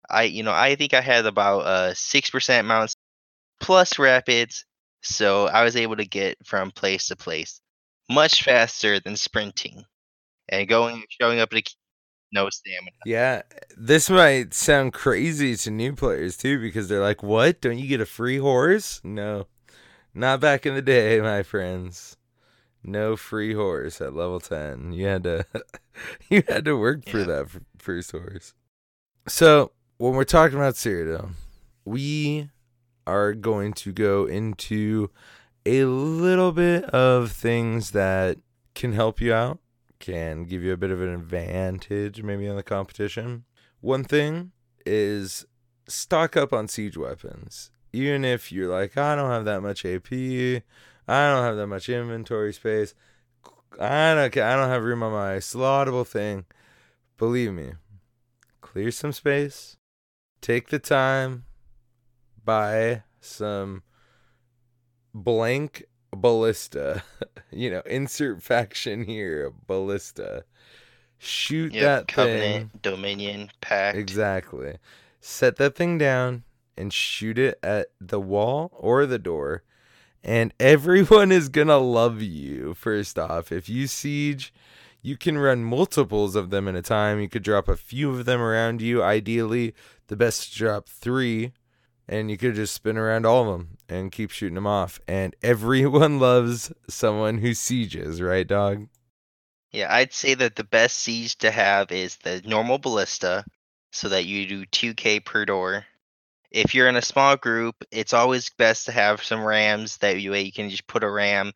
I you know I think I had about uh six percent mounts plus rapids, so I was able to get from place to place much faster than sprinting, and going showing up at a no stamina. Yeah, this might sound crazy to new players too because they're like, "What? Don't you get a free horse?" No, not back in the day, my friends. No free horse at level ten. You had to, [laughs] you had to work for that first horse. So when we're talking about Cyrodiil, we are going to go into a little bit of things that can help you out can give you a bit of an advantage maybe on the competition. One thing is stock up on siege weapons. Even if you're like, I don't have that much AP, I don't have that much inventory space, I don't, I don't have room on my slottable thing. Believe me, clear some space, take the time, buy some blank ballista. [laughs] you know, insert faction here, ballista. Shoot Yep, that Covenant, thing. Dominion, Pact. Exactly. Set that thing down and shoot it at the wall or the door. And [laughs] everyone is going to love you, first off. If you siege, you can run multiples of them at a time. You could drop a few of them around you. Ideally, the best to drop three. And you could just spin around all of them and keep shooting them off. And [laughs] everyone loves someone who sieges, right, dog? Yeah, I'd say that the best siege to have is the normal ballista, so that you do 2k per door. If you're in a small group, it's always best to have some rams that you, you can just put a ram.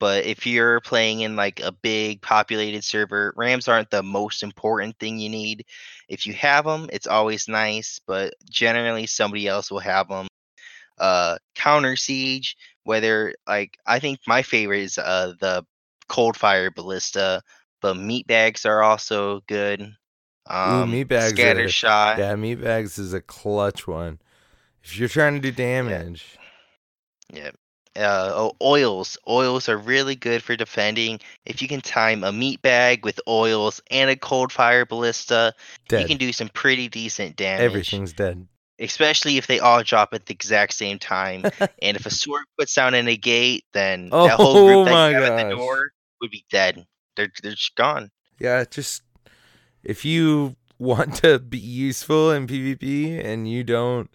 But if you're playing in like a big populated server, rams aren't the most important thing you need. If you have them, it's always nice, but generally somebody else will have them. Uh, counter siege, whether like I think my favorite is uh the cold fire ballista but meat bags are also good. Um, meat bags scatter are- shot. Yeah, meat bags is a clutch one. If you're trying to do damage, Yeah. Uh, oh, oils. Oils are really good for defending. If you can time a meat bag with oils and a cold fire ballista, dead. you can do some pretty decent damage. Everything's dead. Especially if they all drop at the exact same time. [laughs] and if a sword puts down in a gate, then Oh that whole group that my at the door would be dead. They're they're just gone. Yeah, just if you want to be useful in PvP and you don't,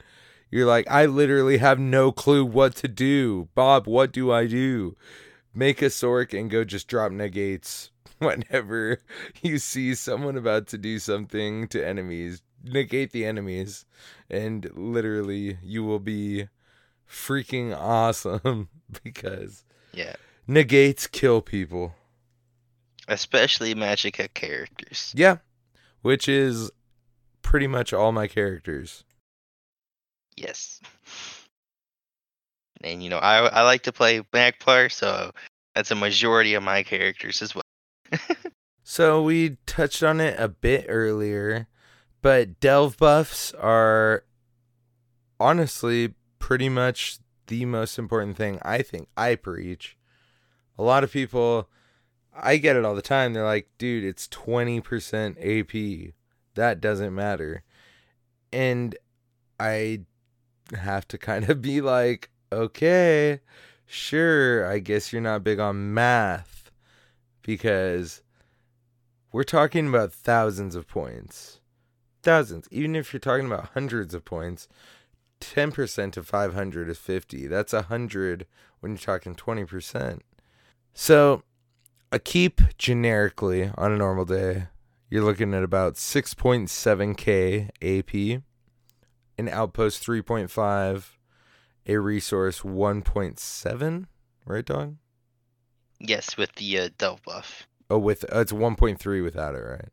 you're like, I literally have no clue what to do. Bob, what do I do? Make a sorc and go just drop negates [laughs] whenever you see someone about to do something to enemies. Negate the enemies, and literally you will be freaking awesome [laughs] because Yeah. negates kill people. Especially Magica characters. Yeah, which is pretty much all my characters. Yes. And you know, I I like to play Magplar, so that's a majority of my characters as well. [laughs] So we touched on it a bit earlier, but delve buffs are honestly pretty much the most important thing I think I preach. A lot of people I get it all the time. They're like, "Dude, it's 20% AP. That doesn't matter." And I have to kind of be like, "Okay, sure, I guess you're not big on math because we're talking about thousands of points. Thousands. Even if you're talking about hundreds of points, 10% of 500 is 50. That's 100 when you're talking 20%. So, a keep generically on a normal day, you're looking at about 6.7k AP, an outpost 3.5, a resource 1.7, right, dog? Yes, with the uh, delve buff. Oh, with uh, it's 1.3 without it, right?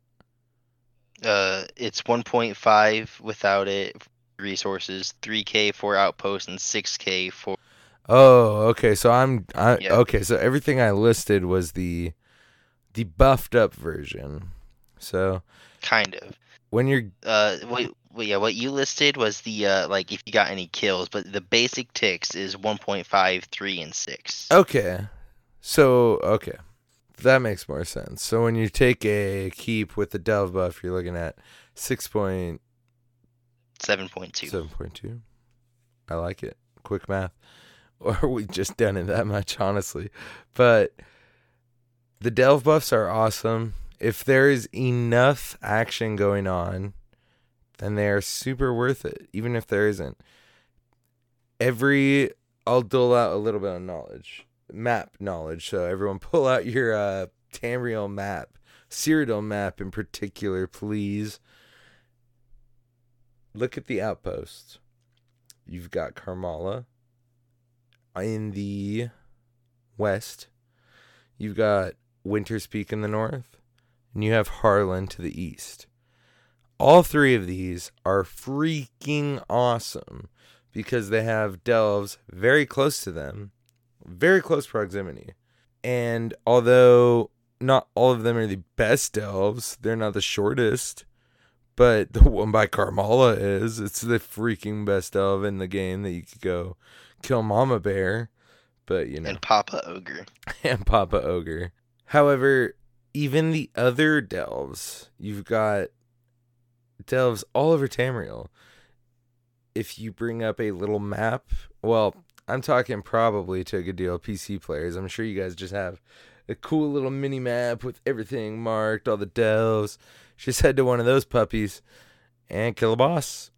Uh, it's 1.5 without it. Resources 3k for outpost and 6k for. Oh, okay. So I'm I Yeah. okay, so everything I listed was the the buffed up version. So Kind of. when you're Uh, wait, wait, yeah, what you listed was the uh, like if you got any kills, but the basic ticks is 1.5, 3, and 6. okay. So okay. That makes more sense. So when you take a keep with the delve buff, you're looking at 6.7.2. 7.2. I like it. Quick math. [laughs] Or we just done it that much, honestly. But the delve buffs are awesome. If there is enough action going on, then they are super worth it, even if there isn't. Every I'll dole out a little bit of knowledge. Map knowledge. So everyone [laughs] pull out your uh Tamriel map. Cyrodiil map in particular, please. Look at the outposts. You've got Carmala in the west. You've got Winter's Peak in the north. And you have Harlan to the east. All three of these are freaking awesome because they have delves very close to them, very close proximity. And although not all of them are the best delves, they're not the shortest. But the [laughs] one by Carmala is. It's the freaking best delve in the game that you could go kill Mama Bear. But you know And Papa Ogre. [laughs] and Papa Ogre. However, even the other delves, you've got delves all over Tamriel. If you bring up a little map, well, I'm talking probably to a good deal of PC players. I'm sure you guys just have a cool little mini map with everything marked, all the delves. Just head to one of those puppies and kill a boss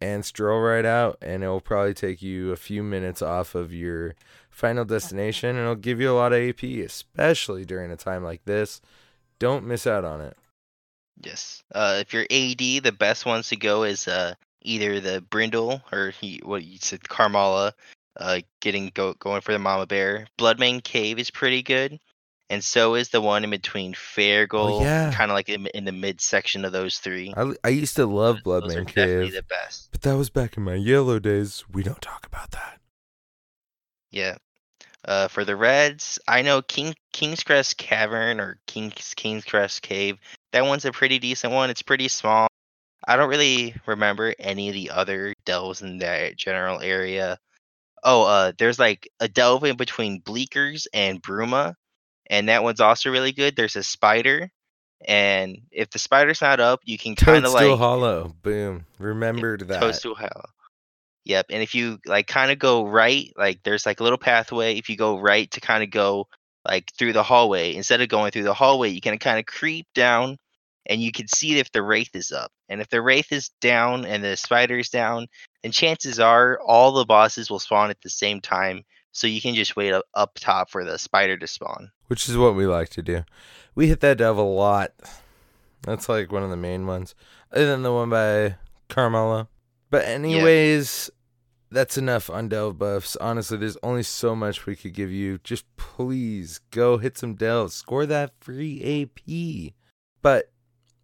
and stroll right out, and it will probably take you a few minutes off of your final destination and it'll give you a lot of AP, especially during a time like this. Don't miss out on it. Yes. Uh, if you're AD, the best ones to go is uh either the Brindle or he, what you said Carmala, uh, getting go going for the Mama Bear. Bloodmayne Cave is pretty good, and so is the one in between Fairgold, yeah. kind of like in, in the midsection of those three. I, I used to love Those are Bloodmayne definitely Cave, the best. but that was back in my yellow days. We don't talk about that. Yeah. Uh, for the Reds, I know King Kingscrest Cavern or King's King's Crest Cave. That one's a pretty decent one. It's pretty small. I don't really remember any of the other delves in that general area. Oh, uh, there's like a delve in between Bleakers and Bruma, and that one's also really good. There's a spider, and if the spider's not up, you can kind of like Hollow. Boom. Remembered that. Toadstool Hollow. Yep, and if you like kind of go right, like there's like a little pathway. If you go right to kind of go like through the hallway, instead of going through the hallway, you can kind of creep down, and you can see if the wraith is up. And if the wraith is down and the spider is down, then chances are all the bosses will spawn at the same time. So you can just wait up, up top for the spider to spawn. which is what we like to do. We hit that delve a lot. That's like one of the main ones, other than the one by Carmala. But anyways, that's enough on delve buffs. Honestly, there's only so much we could give you. Just please go hit some delves, score that free AP. But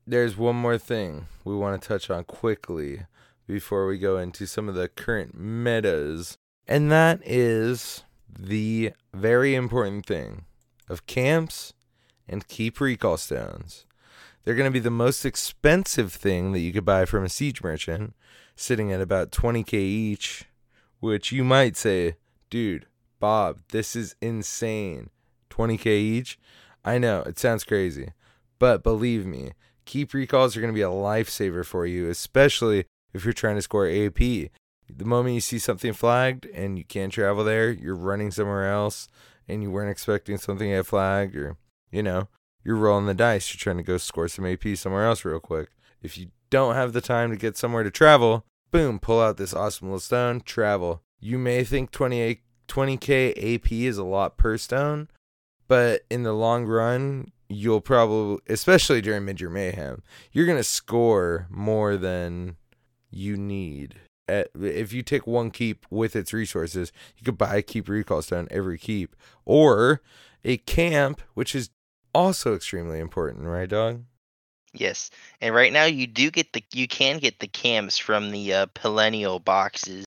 there's one more thing we want to touch on quickly before we go into some of the current metas, and that is the very important thing of camps and keep recall stones. They're going to be the most expensive thing that you could buy from a siege merchant, sitting at about 20k each, which you might say, dude, Bob, this is insane. 20k each? I know, it sounds crazy. But believe me, keep recalls are going to be a lifesaver for you, especially if you're trying to score AP. The moment you see something flagged and you can't travel there, you're running somewhere else and you weren't expecting something at flag or, you know, you're rolling the dice. You're trying to go score some AP somewhere else real quick. If you don't have the time to get somewhere to travel, boom, pull out this awesome little stone, travel. You may think 28, 20k AP is a lot per stone, but in the long run, you'll probably, especially during Mid Year Mayhem, you're going to score more than you need. If you take one keep with its resources, you could buy a keep recall stone every keep, or a camp, which is also extremely important, right, dog? Yes, and right now you do get the you can get the camps from the uh, perennial boxes,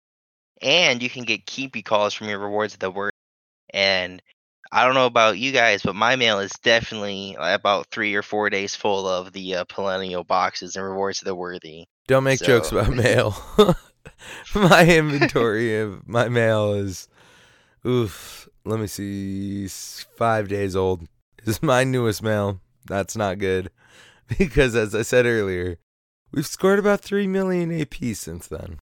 and you can get keepy calls from your rewards of the word. And I don't know about you guys, but my mail is definitely about three or four days full of the uh, boxes and rewards of the worthy. Don't make jokes about [laughs] mail. [laughs] my inventory of my mail is, oof. Let me see, five days old. This Is my newest mail. That's not good, [laughs] because as I said earlier, we've scored about three million AP since then.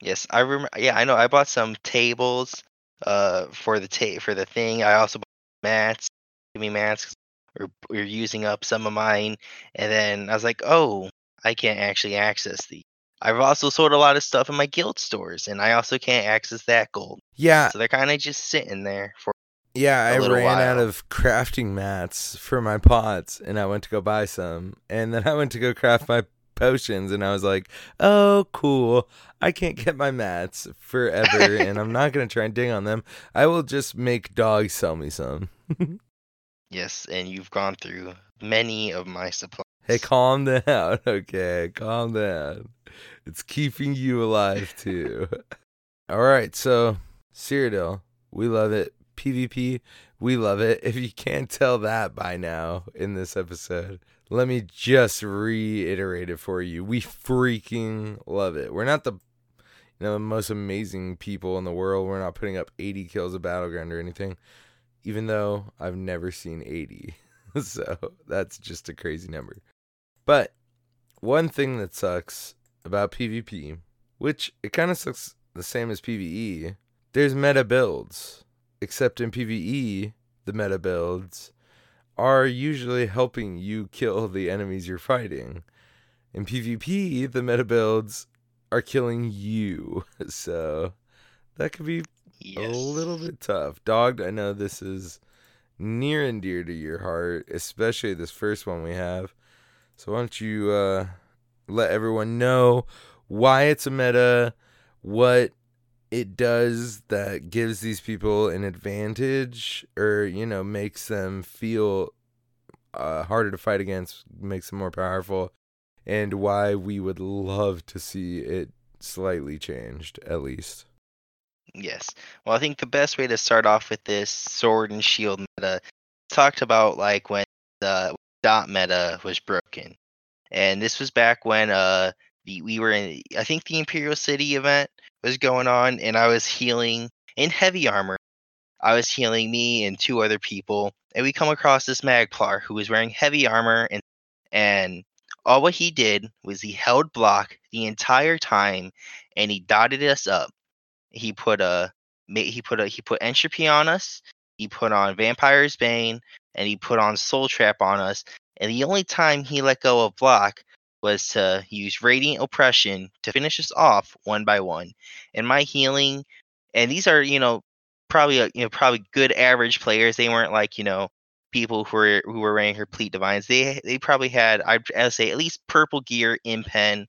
Yes, I remember. Yeah, I know. I bought some tables, uh, for the ta- for the thing. I also bought mats. Give me mats. We're we're using up some of mine, and then I was like, oh, I can't actually access the. I've also sold a lot of stuff in my guild stores, and I also can't access that gold. Yeah, So they're kind of just sitting there for. Yeah, I ran out of crafting mats for my pots and I went to go buy some. And then I went to go craft my potions and I was like, "Oh, cool. I can't get my mats forever [laughs] and I'm not going to try and ding on them. I will just make dogs sell me some." [laughs] Yes, and you've gone through many of my supplies. Hey, calm down. [laughs] Okay, calm down. It's keeping you alive too. All right, so Cyrodiil, we love it. PvP, we love it. If you can't tell that by now in this episode, let me just reiterate it for you. We freaking love it. We're not the you know the most amazing people in the world. We're not putting up 80 kills of battleground or anything. Even though I've never seen 80. [laughs] so that's just a crazy number. But one thing that sucks about PvP, which it kind of sucks the same as PvE, there's meta builds. Except in PvE, the meta builds are usually helping you kill the enemies you're fighting. In PvP, the meta builds are killing you. [laughs] So that could be Yes. a little bit tough. Dogged, I know this is near and dear to your heart, especially this first one we have. So why don't you uh, let everyone know why it's a meta, what it does that gives these people an advantage, or you know makes them feel uh, harder to fight against, makes them more powerful, and why we would love to see it slightly changed at least. Yes. Well, I think the best way to start off with this sword and shield meta talked about like when the dot meta was broken. And this was back when uh we were in I think the Imperial City event was going on and I was healing in heavy armor. I was healing me and two other people and we come across this Magplar who was wearing heavy armor and and all what he did was he held block the entire time and he dotted us up he put a he put a he put entropy on us he put on vampire's bane and he put on soul trap on us and the only time he let go of block was to use radiant oppression to finish us off one by one. And my healing and these are you know probably uh, you know probably good average players. They weren't like you know people who were who were wearing complete divines. They they probably had i'd I'd say at least purple gear in pen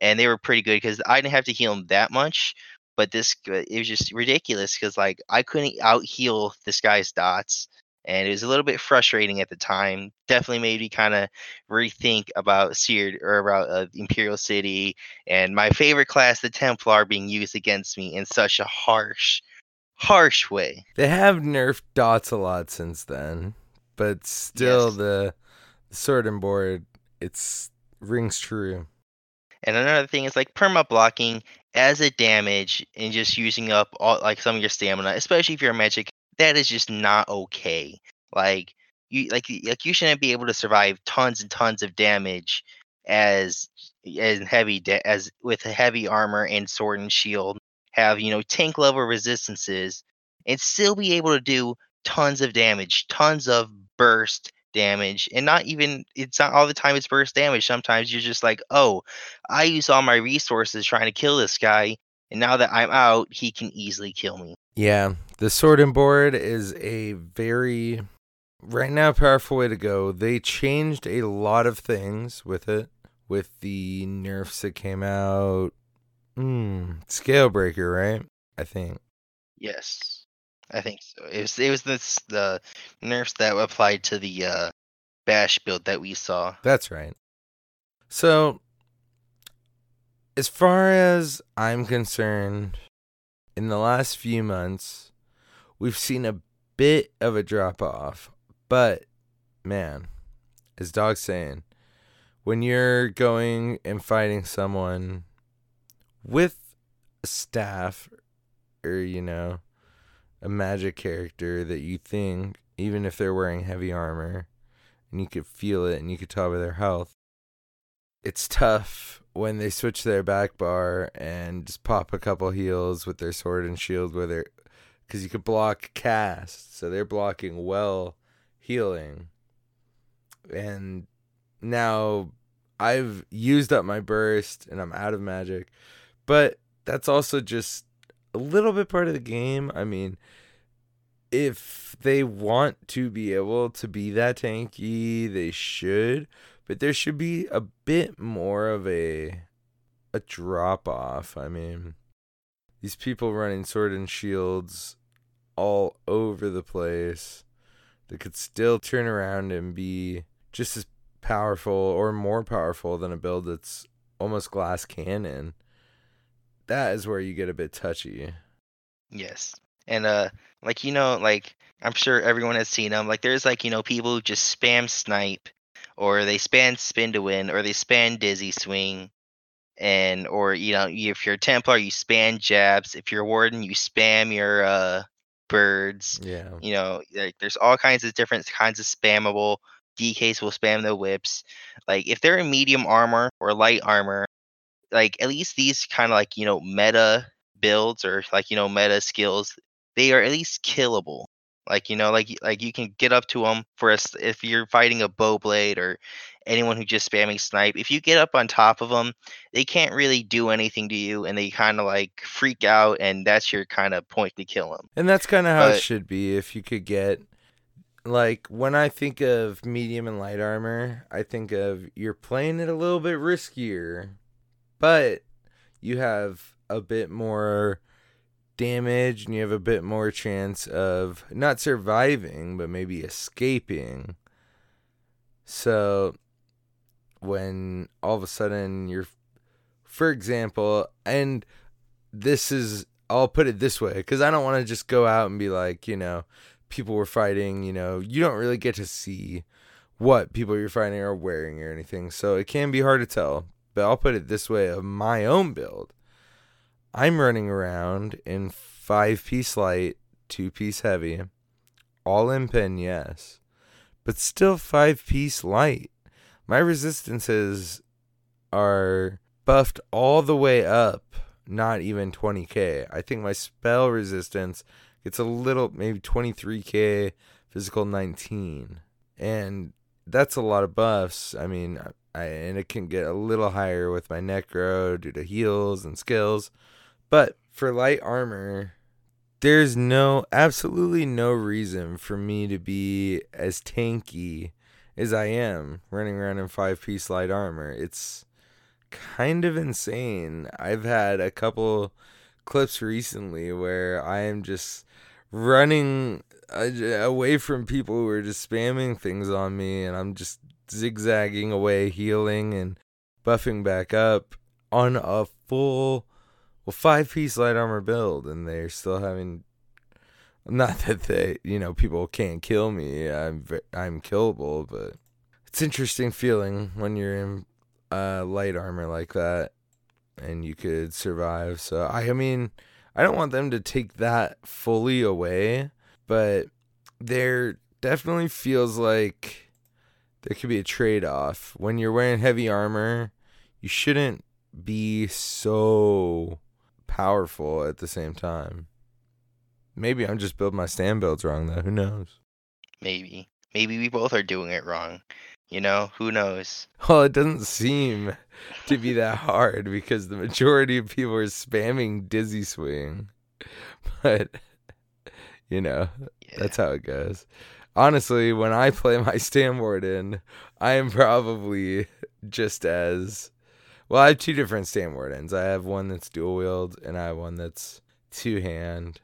and they were pretty good because i didn't have to heal them that much but this it was just ridiculous because like I couldn't out heal this guy's dots, and it was a little bit frustrating at the time. Definitely made me kind of rethink about Seared or about uh, Imperial City and my favorite class, the Templar, being used against me in such a harsh, harsh way. They have nerfed dots a lot since then, but still Yes. the, the sword and board it's rings true. And another thing is like perma blocking as a damage and just using up all like some of your stamina, especially if you're a magic, that is just not okay. Like you like like you shouldn't be able to survive tons and tons of damage as as heavy da- as with heavy armor and sword and shield have you know tank level resistances and still be able to do tons of damage, tons of burst damage, and not even it's not all the time it's burst damage. Sometimes you're just like, oh, I use all my resources trying to kill this guy, and now that I'm out, he can easily kill me. Yeah, the sword and board is a very right now powerful way to go. They changed a lot of things with it, with the nerfs that came out. Hmm, Scalebreaker, right? I think. Yes, I think so. It was it was this the nerfs that applied to the uh, bash build that we saw. That's right. So, as far as I'm concerned, in the last few months, we've seen a bit of a drop off. But, man, as Dog's saying, when you're going and fighting someone with a staff or, you know, a magic character that you think, even if they're wearing heavy armor, and you could feel it and you could tell by their health, it's tough when they switch their back bar and just pop a couple heals with their sword and shield where because you could block cast so they're blocking well healing. And now i've used up my burst and i'm out of magic but that's also just a little bit part of the game. I mean if they want to be able to be that tanky they should but there should be a bit more of a a drop off. I mean, these people running sword and shields all over the place that could still turn around and be just as powerful or more powerful than a build that's almost glass cannon. That is where you get a bit touchy. Yes. And uh like you know like I'm sure everyone has seen them. Like there's like, you know, people who just spam snipe or they spam spin to win, or they spam dizzy swing, and or you know if you're a Templar you spam jabs. If you're a Warden you spam your uh, birds. Yeah. You know, like there's all kinds of different kinds of spammable. DKs will spam the whips. Like if they're in medium armor or light armor, like at least these kind of like you know meta builds or like you know meta skills, they are at least killable. Like you know, like like you can get up to them for a, if you're fighting a bow blade or anyone who just spamming snipe. If you get up on top of them, they can't really do anything to you, and they kind of like freak out, and that's your kind of point to kill them. And that's kind of how but, it should be. If you could get like when I think of medium and light armor, I think of you're playing it a little bit riskier, but you have a bit more damage and you have a bit more chance of not surviving but maybe escaping. So when all of a sudden you're for example and this is I'll put it this way cuz I don't want to just go out and be like you know people were fighting you know you don't really get to see what people you're fighting are wearing or anything. So it can be hard to tell but I'll put it this way of my own build I'm running around in five piece light, two piece heavy, all in pin, yes, but still five piece light. My resistances are buffed all the way up, not even 20k. I think my spell resistance gets a little, maybe 23k, physical 19. And that's a lot of buffs. I mean, I, and it can get a little higher with my necro due to heals and skills. But for light armor, there's no absolutely no reason for me to be as tanky as I am running around in five piece light armor. It's kind of insane. I've had a couple clips recently where I am just running away from people who are just spamming things on me and I'm just zigzagging away, healing and buffing back up on a full well five piece light armor build and they're still having not that they you know people can't kill me i'm i'm killable but it's interesting feeling when you're in uh, light armor like that and you could survive so i i mean i don't want them to take that fully away but there definitely feels like there could be a trade-off. When you're wearing heavy armor you shouldn't be so powerful at the same time. Maybe I'm just building my stand builds wrong though. Who knows? Maybe. Maybe we both are doing it wrong. You know, who knows? Well, it doesn't seem to be that hard because the majority of people are spamming dizzy swing. [laughs] But you know, Yeah. that's how it goes. Honestly, when I play my stand warden, I am probably just as well. I have two different stand wardens. I have one that's dual wield, and I have one that's two hand.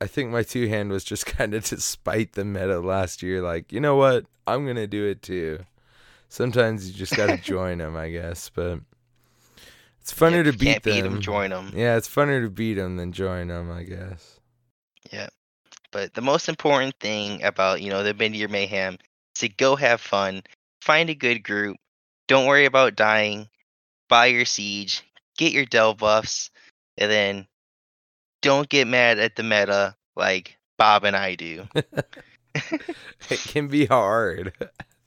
I think my two hand was just [laughs] kind of to spite the meta last year. Like, you know what? I'm gonna do it too. Sometimes you just gotta [laughs] join them, I guess. But it's funner Yeah, to you beat can't them. beat them, join them. Yeah, it's funner to beat them than join them, I guess. Yeah. But the most important thing about, you know, the Mid-Year Mayhem is to go have fun, find a good group, don't worry about dying, buy your siege, get your Del buffs, and then don't get mad at the meta like Bob and I do. [laughs] it can be hard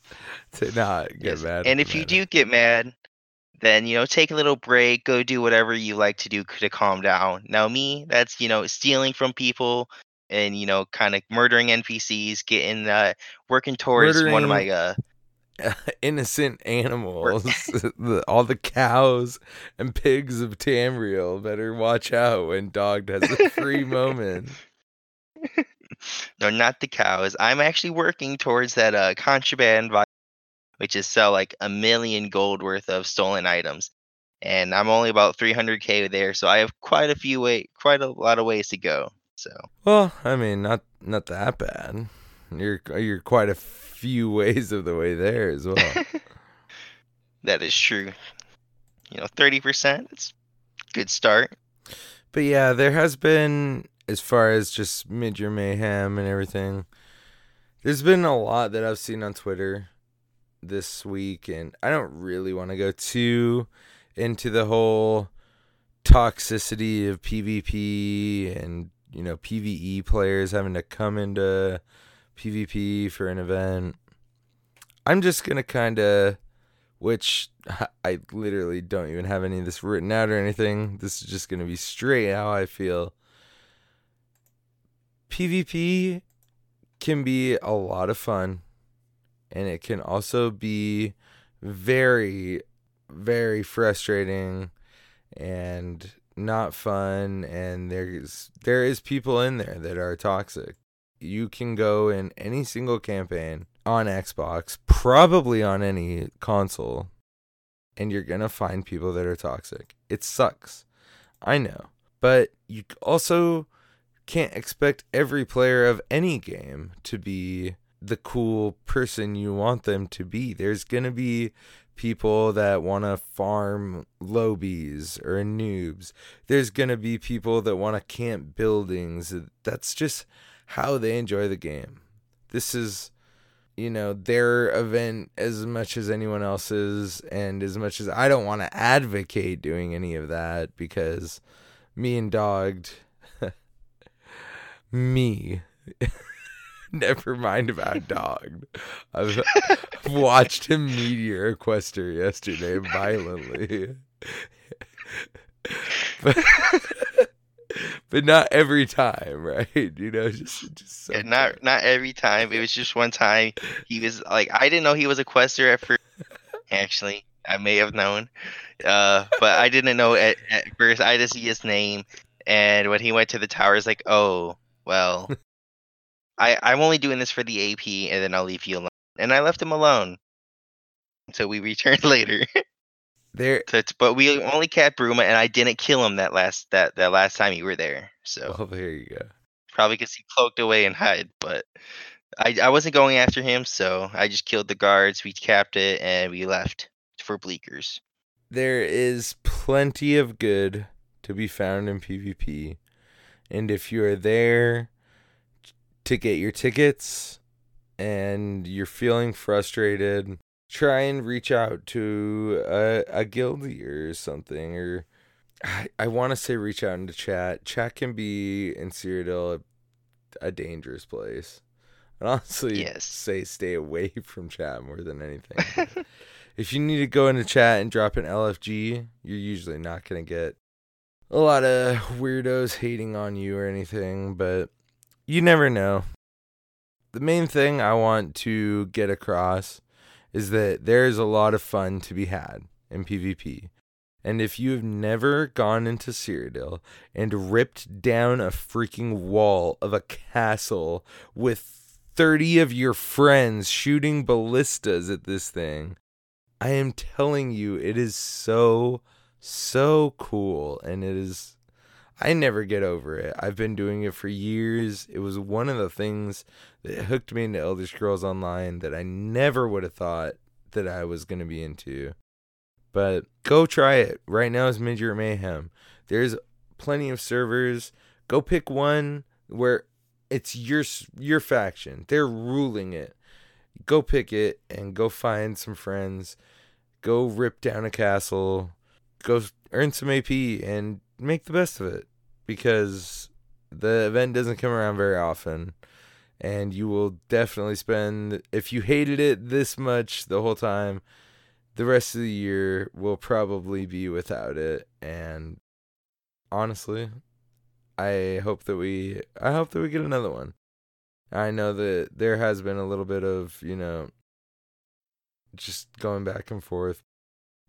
[laughs] to not get Yes, mad. And if you meta. do get mad, then you know take a little break, go do whatever you like to do to calm down. Now me, that's you know stealing from people and you know kind of murdering NPCs, getting uh working towards one of my uh [laughs] innocent animals, [laughs] the, all the cows and pigs of Tamriel better watch out when Dogged has a free moment. [laughs] no not the cows. I'm actually working towards that uh contraband which is sell like a million gold worth of stolen items. And I'm only about 300k there, so I have quite a few way quite a lot of ways to go. So Well, I mean, not not that bad. You're you're quite a few ways of the way there as well. [laughs] That is true. You know, thirty percent. It's good start. But yeah, there has been, as far as just mid year mayhem and everything, there's been a lot that I've seen on Twitter this week, and I don't really want to go too into the whole toxicity of PvP and, you know, PvE players having to come into PvP for an event. I'm just going to kind of which [laughs] I literally don't even have any of this written out or anything. This is just going to be straight how I feel. PvP can be a lot of fun, and it can also be very, very frustrating and not fun. And there's there is people in there that are toxic. You can go in any single campaign on Xbox, probably on any console, and you're going to find people that are toxic. It sucks. I know. But you also can't expect every player of any game to be the cool person you want them to be. There's going to be people that want to farm lobies or noobs. There's going to be people that want to camp buildings. That's just how they enjoy the game. This is you know their event as much as anyone else's and as much as I don't want to advocate doing any of that because me and dogged [laughs] me [laughs] never mind about dogged I've, [laughs] watched him meteor a quester yesterday violently but [laughs] but not every time right you know just just Yeah, not not every time. It was just one time. He was like, I didn't know he was a quester at first. [laughs] Actually, I may have known, uh, but I didn't know at, at first. I just see his name, and when he went to the tower, it's like, oh well, [laughs] I I'm only doing this for the AP, and then I'll leave you alone. And I left him alone So we returned later. There to, but we only kept Bruma, and I didn't kill him that last that that last time you were there. So well there you go probably because he cloaked away and hid. But I I wasn't going after him, so I just killed the guards. We capped it, and we left for Bleakers. there is plenty of good to be found in PvP. And if you are there to get your tickets and you're feeling frustrated, try and reach out to a, a guildie or something. Or I, I want to say reach out into chat. Chat can be in Cyrodiil a, a dangerous place. And [laughs] honestly, Yes. say stay away [laughs] from chat more than anything [laughs] if you need to go into chat and drop an LFG, you're usually not going to get a lot of weirdos hating on you or anything, but you never know. the main thing I want to get across is that there is a lot of fun to be had in PvP. And if you have never gone into Cyrodiil and ripped down a freaking wall of a castle with 30 of your friends shooting ballistas at this thing, I am telling you, it is so, so cool. And it is, I never get over it. I've been doing it for years. It was one of the things that hooked me into Elder Scrolls Online that I never would have thought that I was going to be into. But go try it. Right now is Midyear Mayhem. There's plenty of servers. Go pick one where it's your your faction. They're ruling it. Go pick it and go find some friends. Go rip down a castle. Go earn some AP and make the best of it because the event doesn't come around very often and you will definitely spend if you hated it this much the whole time the rest of the year will probably be without it. And honestly i hope that we i hope that we get another one. I know that there has been a little bit of you know just going back and forth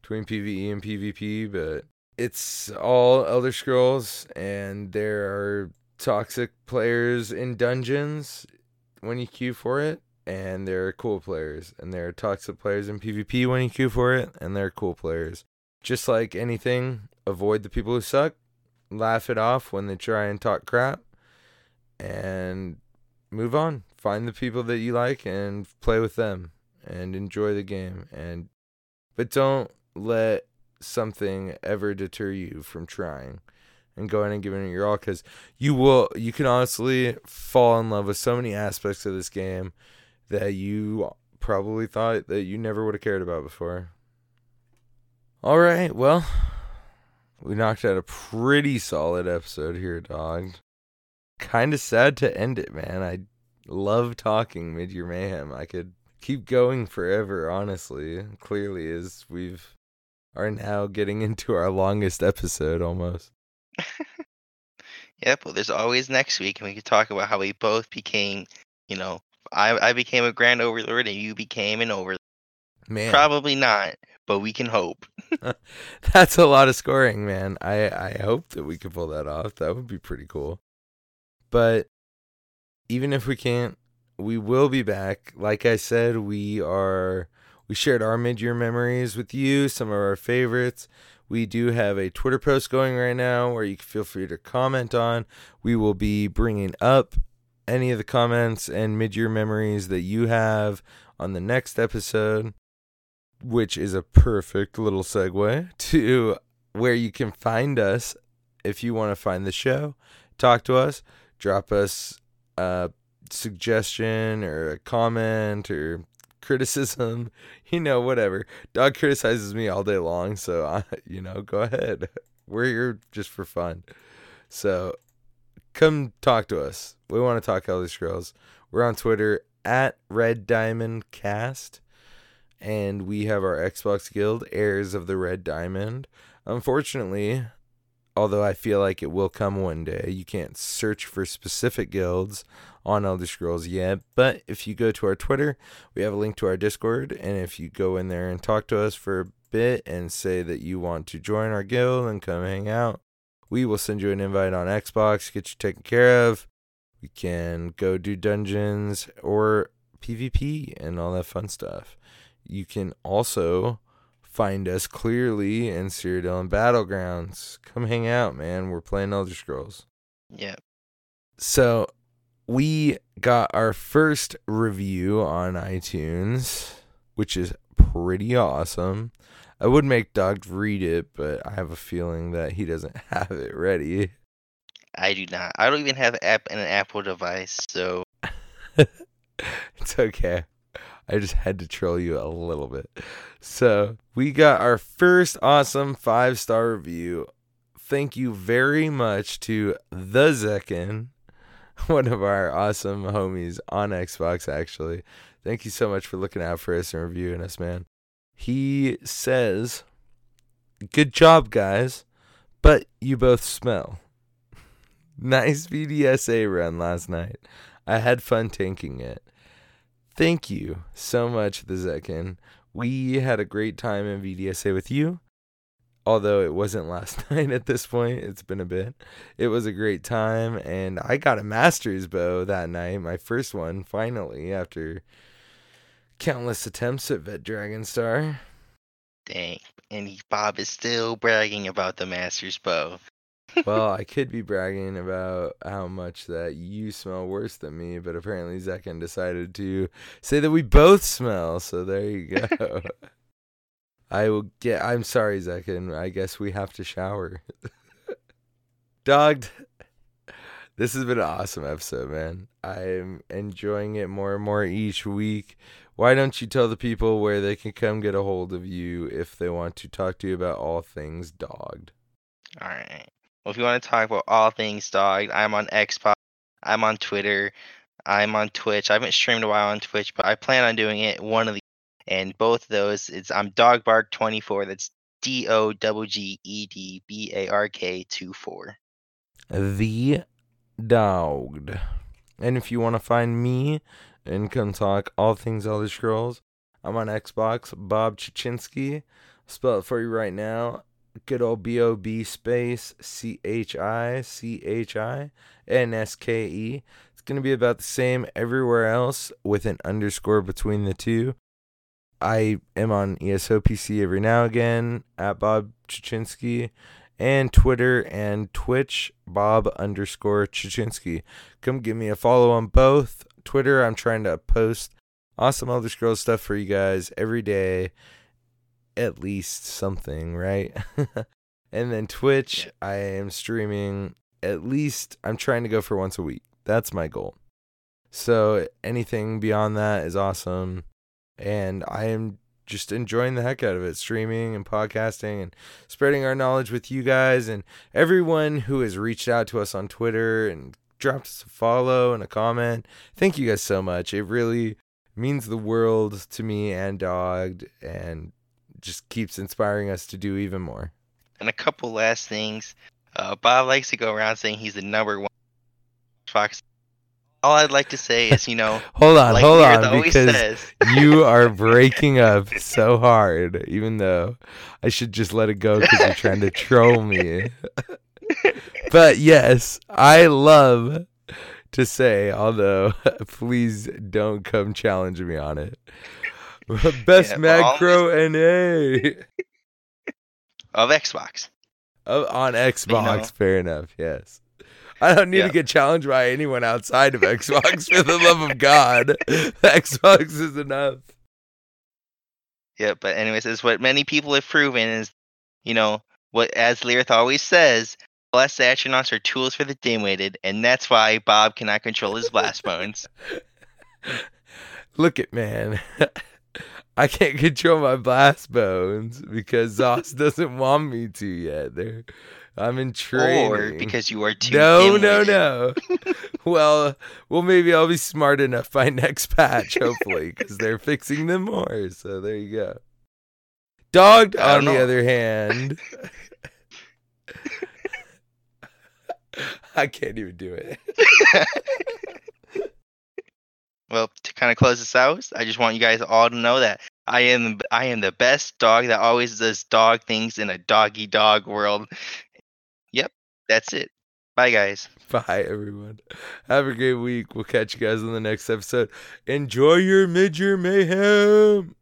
between pve and pvp but it's all elder scrolls and there are toxic players in dungeons when you queue for it and there are cool players, and there are toxic players in PvP when you queue for it, and there are cool players. Just like anything, avoid the people who suck, laugh it off when they try and talk crap, and move on. Find the people that you like and play with them and enjoy the game. And but don't let something ever deter you from trying and going and giving it your all because you will you can honestly fall in love with so many aspects of this game that you probably thought that you never would have cared about before. All right, well, we knocked out a pretty solid episode here, dog. Kind of sad to end it, man. I love talking mid-year Mayhem. I could keep going forever, honestly. Clearly, as we've are now getting into our longest episode almost. Yep, well, there's always next week, and we could talk about how we both became, you know, I I became a grand overlord and you became an overlord. Man, Probably not, but we can hope. [laughs] that's a lot of scoring, man. I I hope that we can pull that off. That would be pretty cool. But even if we can't, we will be back. Like I said, we are we shared our mid-year memories with you, some of our favorites. We do have a Twitter post going right now where you can feel free to comment on. We will be bringing up any of the comments and mid-year memories that you have on the next episode, which is a perfect little segue to where you can find us if you want to find the show. Talk to us, drop us a suggestion or a comment or criticism, [laughs] you know, whatever. Dog criticizes me all day long, so I, [laughs] you know, go ahead. [laughs] We're here just for fun. So come talk to us. We want to talk Elder Scrolls. We're on Twitter at Red Diamond Cast, and we have our Xbox Guild, Heirs of the Red Diamond. Unfortunately, although I feel like it will come one day, you can't search for specific guilds on Elder Scrolls yet. But if you go to our Twitter, we have a link to our Discord, and if you go in there and talk to us for a bit and say that you want to join our guild and come hang out, we will send you an invite on Xbox, get you taken care of. We can go do dungeons or PvP and all that fun stuff. You can also find us clearly in Cyrodiil and Battlegrounds. Come hang out, man. We're playing Elder Scrolls. Yeah. So we got our first review on iTunes, which is pretty awesome. I would make Doug read it, but I have a feeling that he doesn't [laughs] have it ready. I do not. I don't even have app an Apple device, so [laughs] it's okay. I just had to troll you a little bit. So we got our first awesome five star review. Thank you very much to the Zekin, [laughs] one of our awesome homies on Xbox, actually. Thank you so much for looking out for us and reviewing us, man. He says, Good job, guys, but you both smell. [laughs] nice VDSA run last night. I had fun tanking it. thank you so much, the Zekin. We had a great time in VDSA with you. Although it wasn't last [laughs] night at this point, it's been a bit. It was a great time, and I got a master's bow that night, my first one, finally, after countless attempts at Vet Dragonstar. Dang. And Bob is still bragging about the Master's bow. [laughs] well, I could be bragging about how much that you smell worse than me, but apparently Zekin decided to say that we both smell. So there you go. [laughs] I will get. I'm sorry, Zekin. I guess we have to shower. [laughs] Dogged. This has been an awesome episode, man. I'm enjoying it more and more each week. Why don't you tell the people where they can come get a hold of you if they want to talk to you about all things dogged? All right. Well, if you want to talk about all things dog, I'm on Xbox. I'm on Twitter. I'm on Twitch. I haven't streamed a while on Twitch, but I plan on doing it one of the and both those it's I'm Doggedbark24. That's D O W G E D B A R K two four. The dogged. And if you want to find me and come talk all things Elder Scrolls, I'm on Xbox, Bob Chichinske. spell it for you right now good old B O B space C H I C H I N S K E. It's going to be about the same everywhere else with an underscore between the two. I am on ESOPC every now and again at Bob Chichinske and Twitter and Twitch, Bob underscore Chichinske. Come give me a follow on both. Twitter, I'm trying to post awesome Elder Scrolls stuff for you guys every day at least something, right? [laughs] and then Twitch. I am streaming at least, I'm trying to go for once a week. That's my goal. So anything beyond that is awesome. And I am just enjoying the heck out of it, streaming and podcasting and spreading our knowledge with you guys and everyone who has reached out to us on Twitter and dropped us a follow and a comment. Thank you guys so much. It really means the world to me and Dogged and just keeps inspiring us to do even more. And a couple last things. Uh, Bob likes to go around saying he's the number one Fox. All I'd like to say is, you know, [laughs] hold on, like hold on, because you are [laughs] breaking up so hard. Even though I should just let it go because you're trying to troll me. [laughs] but yes, I love to say, although please don't come challenge me on it. Best yeah, macro NA of Xbox. Of, on Xbox, you know, fair enough. Yes. I don't need yeah. to get challenged by anyone outside of Xbox for the love of God. [laughs] Xbox is enough. Yeah, but anyways, is what many people have proven is, you know, what as Lirith always says, blessed astronauts are tools for the dim-witted, and that's why Bob cannot control his blast bones. Look at man. [laughs] I can't control my blast bones because Zos [laughs] doesn't want me to yet. There, I'm in training. Or because you are too. No, no, no. [laughs] well, well, maybe I'll be smart enough by [laughs] next patch, hopefully, because they're fixing them more. So there you go. Dogged, on know. the other [laughs] hand. I can't even do it. Well, to kind of close this out, I just want you guys all to know that I am I am the best dog that always does dog things in a doggy dog world. That's it. Bye guys. Bye everyone. Have a great week. We'll catch you guys in the next episode. Enjoy your mid-year mayhem.